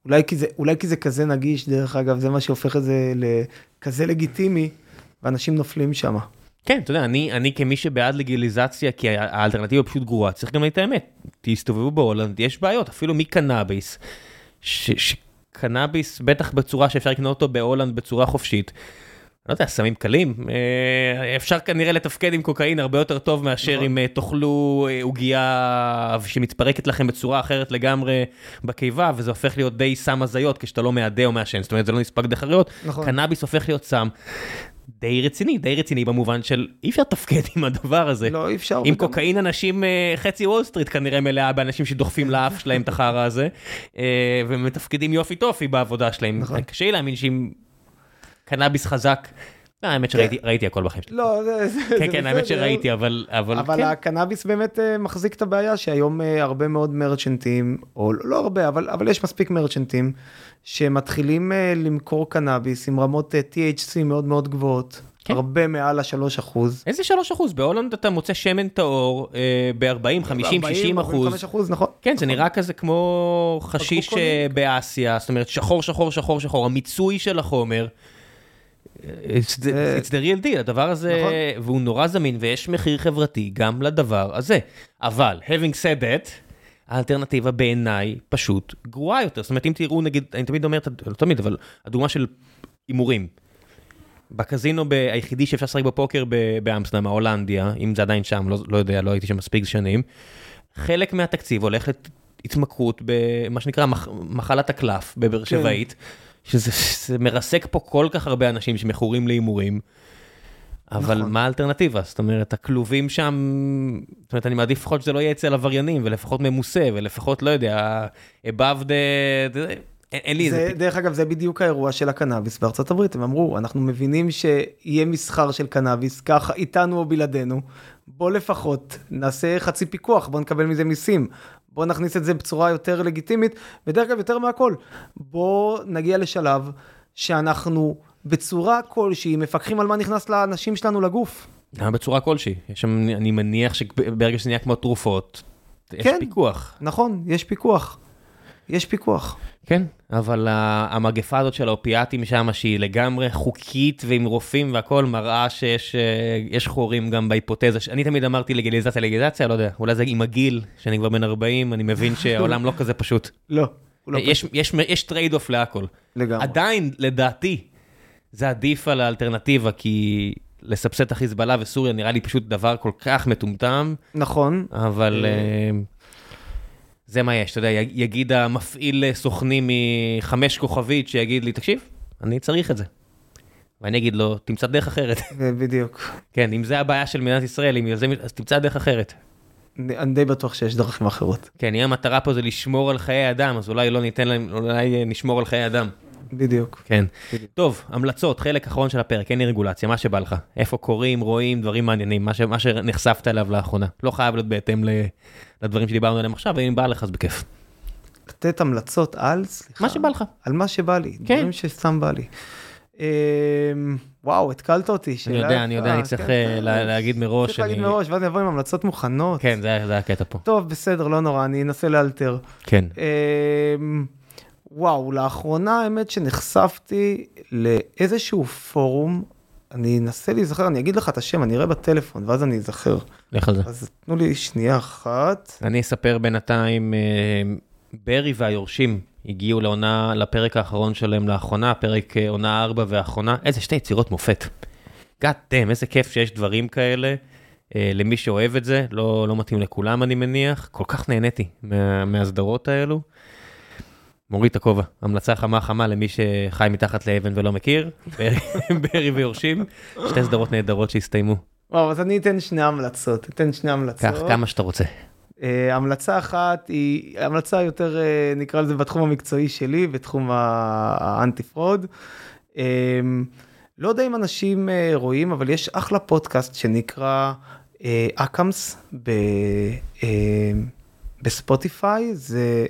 אולי כי, זה, אולי כי זה כזה נגיש, דרך אגב, זה מה שהופך את זה לכזה לגיטימי, ואנשים נופלים שם. כן, אתה יודע, אני, אני כמי שבעד לגליזציה, כי האלטרנטיבה פשוט גרועה, צריך גם להגיד את האמת. תסתובבו בהולנד, יש בעיות, אפילו מקנאביס, שקנאביס, בטח בצורה שאפשר לקנות אותו בהולנד בצורה חופשית. לא יודע, סמים קלים, אה, אפשר כנראה לתפקד עם קוקאין הרבה יותר טוב מאשר נכון. אם אה, תאכלו אה, עוגיה שמתפרקת לכם בצורה אחרת לגמרי בקיבה, וזה הופך להיות די סם הזיות כשאתה לא מאדה או מעשן, זאת אומרת זה לא נספג דרך הריאות, נכון. קנאביס הופך להיות סם די רציני, די רציני במובן של אי אפשר לתפקד עם הדבר הזה. לא, אי אפשר. עם וגם- קוקאין אנשים, אה, חצי וול סטריט כנראה מלאה באנשים שדוחפים לאף שלהם את החרא הזה, אה, ומתפקדים יופי טופי בעבודה שלהם. נכון. קשה לי להאמין שעם קנאביס חזק, האמת שראיתי ראיתי הכל בחיים שלי. לא, זה, זה, כן, כן, האמת בסדר. שראיתי, אבל אבל אבל כן. הקנאביס באמת אה, מחזיק את הבעיה שהיום אה, הרבה מאוד מרצ'נטים, או לא הרבה, אבל, יש מספיק מרצ'נטים, שמתחילים אה, למכור קנאביס עם רמות אה, THC מאוד מאוד גבוהות, כן. הרבה מעל ה-3 אחוז. איזה 3 אחוז? בהולנד אתה מוצא שמן טהור ב-40, 50, 60 אחוז. 45 אחוז, נכון. כן, זה נראה כזה כמו חשיש אה, באסיה, זאת אומרת שחור, שחור, שחור, שחור, המיצוי של החומר. It's the, it's the real deal, הדבר הזה, נכון. והוא נורא זמין, ויש מחיר חברתי גם לדבר הזה. אבל, having said that, האלטרנטיבה בעיניי פשוט גרועה יותר. זאת אומרת, אם תראו, נגיד, אני תמיד אומר, לא תמיד, אבל הדוגמה של הימורים. בקזינו ב- היחידי שאפשר לשחק בפוקר ב- באמסטרדם, ההולנדיה, אם זה עדיין שם, לא, לא יודע, לא הייתי שם מספיק שנים, חלק מהתקציב הולך להתמכרות במה שנקרא מח, מחלת הקלף בבאר שבעית, שזה זה מרסק פה כל כך הרבה אנשים שמכורים להימורים. אבל נכון. מה האלטרנטיבה? זאת אומרת, הכלובים שם, זאת אומרת, אני מעדיף לפחות שזה לא יהיה אצל עבריינים, ולפחות ממוסה, ולפחות, לא יודע, above the... אין אין לי זה, איזה... דרך אגב, זה בדיוק האירוע של הקנאביס בארצות הברית. הם אמרו, אנחנו מבינים שיהיה מסחר של קנאביס, ככה איתנו או בלעדינו. בוא לפחות נעשה חצי פיקוח, בוא נקבל מזה מיסים. בוא נכניס את זה בצורה יותר לגיטימית, ודרך אגב, יותר מהכל, בוא נגיע לשלב שאנחנו בצורה כלשהי מפקחים על מה נכנס לאנשים שלנו לגוף. גם בצורה כלשהי. יש שם, אני מניח שברגע שזה נהיה כמו תרופות, יש כן. פיקוח. נכון, יש פיקוח. יש פיקוח. כן, אבל המגפה הזאת של האופיאטים שם, שהיא לגמרי חוקית ועם רופאים והכל, מראה שיש אה, יש חורים גם בהיפותזה. ש- אני תמיד אמרתי לגליזציה, לגליזציה, לא יודע, אולי זה עם הגיל, שאני כבר בן 40, אני מבין שהעולם לא כזה פשוט. לא, לא יש, יש, יש trade-off להכל. לגמרי. עדיין, לדעתי, זה עדיף על האלטרנטיבה, כי לסבסד את החיזבאללה וסוריה נראה לי פשוט דבר כל כך מטומטם, נכון, אבל אה. אה, זה מה יש, אתה יודע, יגיד המפעיל סוכנים מחמש כוכבית, שיגיד לי, תקשיב, אני צריך את זה. ואני אגיד לו, תמצא דרך אחרת. בדיוק. כן, אם זה הבעיה של מדינת ישראל, אם יוזם, אז תמצא דרך אחרת. אני אני די בטוח שיש דרכים אחרות. כן, אם המטרה פה זה לשמור על חיי אדם, אז אולי לא ניתן להם, אולי אה, נשמור על חיי אדם. בדיוק. כן. טוב, המלצות, חלק אחרון של הפרק, אין לי רגולציה, מה שבא לך. איפה קוראים, רואים, דברים מעניינים, מה, ש, מה שנחשפת אליו לאחרונה. לא חייב להיות בהתאם ל, לדברים שדיברנו עליהם עכשיו, ואם בא לך אז בכיף. לתת המלצות על, סליחה. מה שבא לך. על מה שבא לי. כן. דברים שסתם בא לי. אמ, וואו, התקלת אותי. אני יודע, אני יודע, אני צריך אה, כן. לה- להגיד מראש. צריך להגיד אני- מראש, ואז נבוא עם המלצות מוכנות. כן, זה היה- זה היה הקטע פה. טוב, בסדר, לא נורא, אני אנסה לאלתר. כן. וואו, לאחרונה האמת שנחשפתי לאיזשהו פורום, אני אנסה להיזכר, אני אגיד לך את השם, אני אראה בטלפון, ואז אני אזכר. לך על זה. אז תנו לי שנייה אחת. אני אספר בינתיים, אה, ברי והיורשים הגיעו לעונה, לפרק האחרון שלהם לאחרונה, פרק אה, עונה 4 והאחרונה, איזה שתי יצירות מופת. גאד דאם, איזה כיף שיש דברים כאלה. אה, למי שאוהב את זה, לא, לא מתאים לכולם אני מניח, כל כך נהניתי מה, מהסדרות האלו. מוריד את הכובע, המלצה חמה חמה למי שחי מתחת לאבן ולא מכיר, ברי ויורשים, שתי סדרות נהדרות שהסתיימו. וואו, אז אני אתן שני המלצות, אתן שני המלצות. קח כמה שאתה רוצה. אה, המלצה אחת היא המלצה יותר, אה, נקרא לזה, בתחום המקצועי שלי, בתחום ה anti-fraud. אה, לא יודע אם אנשים אה, רואים, אבל יש אחלה פודקאסט שנקרא ACAMS ב- אה, בספוטיפיי, זה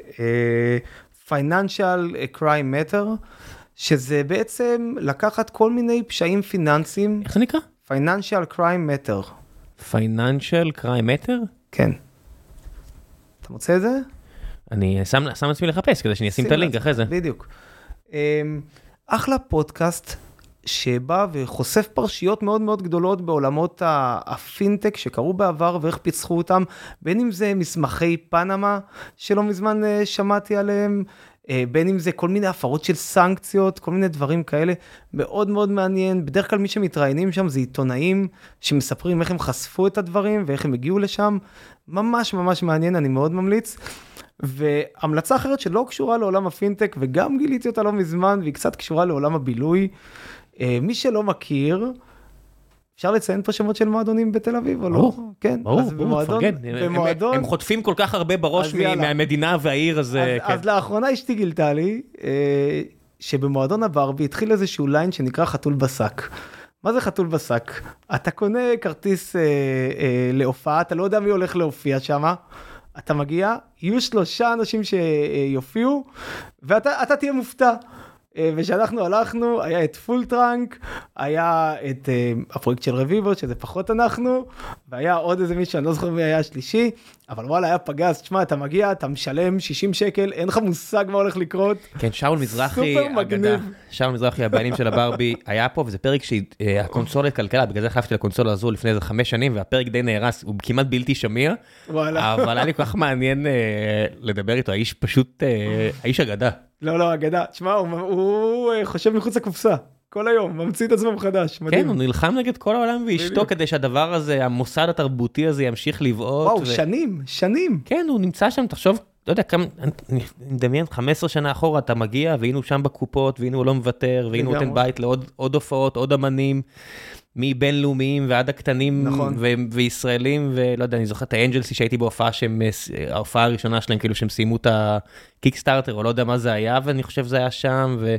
Financial Crime Matter, שזה בעצם לקחת כל מיני פשעים פיננסיים, איך זה נקרא? Financial Crime Matter, Financial Crime Matter? כן. אתה מוצא את זה? אני שם שם לעצמי לחפש כדי שאני אשים את הלינק אחרי זה. בדיוק. אמ, אחלה פודקאסט שבא וחושף פרשיות מאוד מאוד גדולות בעולמות הפינטק שקרו בעבר ואיך פיצחו אותם, בין אם זה מסמכי פנמה שלא מזמן אה, שמעתי עליהם, אה, בין אם זה כל מיני הפרות של סנקציות, כל מיני דברים כאלה, מאוד מאוד מעניין. בדרך כלל מי שמתראיינים שם זה עיתונאים שמספרים איך הם חשפו את הדברים ואיך הם הגיעו לשם. ממש ממש מעניין, אני מאוד ממליץ. והמלצה אחרת שלא קשורה לעולם הפינטק וגם גיליתי אותה לא מזמן והיא קצת קשורה לעולם הבילוי. אה, מי שלא מכיר, אפשר לציין פה שמות של מועדונים בתל אביב או לא? ברור, כן, ברור, אז ברור, במועדון, מפרגן. הם- במועדון, הם חוטפים כל כך הרבה בראש מ-. מהמדינה והעיר, אז אז, אה, כן. אז לאחרונה אשתי גילתה לי אה, שבמועדון הברבי התחיל איזשהו ליין שנקרא חתול בשק. מה זה חתול בשק? אתה קונה כרטיס אה, אה, להופעה, אתה לא יודע מי הולך להופיע שם, אתה מגיע, יהיו שלושה אנשים שיופיעו, ואתה אתה תהיה מופתע. אה, וכשאנחנו הלכנו, היה את Full Trunk, היה את אה, הפרויקט של רביבו, שזה פחות אנחנו, והיה עוד איזה מישהו, אני לא זוכר מי היה השלישי, אבל וואלה, היה פגז, תשמע, אתה מגיע, אתה משלם 60 שקל, אין לך מושג מה הולך לקרות. כן, שאול מזרחי. אגדה. שאול מזרחי, הבעלים של הברבי, היה פה, וזה פרק שהקונסולה התקלקלה, בגלל זה חייבתי לקונסולה הזו לפני איזה חמש שנים, והפרק די נהרס, הוא כמעט בלתי שמיע, וואלה. אבל היה לי כל כך מעניין אה, לדבר איתו, האיש פשוט, אה, האיש אגדה. לא, לא, אגדה. תשמע, הוא, הוא אה, חושב מחוץ לקופסה, כל היום, ממציא את עצמו מחדש, מדהים. כן, הוא נלחם נגד כל העולם ואשתו. כדי שהדבר הזה, המוסד התרבותי הזה ימשיך לבעוט. וואו, ו- שנים, שנים. כן, הוא נמצא שם, תחשוב, לא יודע כמה, אני מדמיין 15 שנה אחורה, אתה מגיע, והנה הוא שם בקופות, והנה הוא לא מוותר, והנה הוא נותן. בית לעוד עוד הופעות, עוד אמנים, מבינלאומיים ועד הקטנים, נכון. ו- וישראלים, ולא יודע, אני זוכר את האנג'לסי שהייתי בהופעה שהם, אה, ס- ההופעה הראשונה שלהם, כאילו שהם סיימו את הקיקסטארטר, או לא יודע מה זה היה, ואני חושב זה היה שם, ו...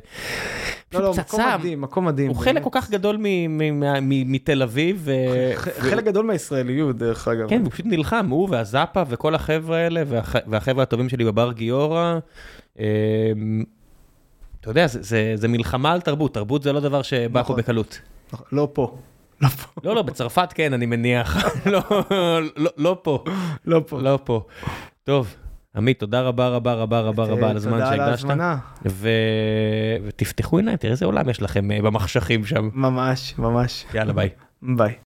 לא, לא, פשוט מקום פצצה. מדהים, מקום מדהים. הוא באמת. חלק כל כך גדול מתל אביב, ו- ח- חלק גדול מהישראליות, דרך אגב. כן, הוא פשוט נלחם, הוא והזאפה וכל החבר'ה האלה, והח... והחבר'ה הטובים שלי בבר גיורא. אמ, אתה יודע, זה, זה, זה מלחמה על תרבות, תרבות זה לא דבר שבא נכון. פה בקלות. לא פה. לא פה. לא, לא, בצרפת כן, אני מניח. לא, לא, לא פה, לא פה. לא פה. טוב, עמית, תודה רבה רבה רבה רבה רבה על הזמן תודה על שהקדשת. ההזמנה. ו... ותפתחו עיניים, תראה איזה עולם יש לכם אה, במחשכים שם. ממש, ממש. יאללה, ביי. ביי.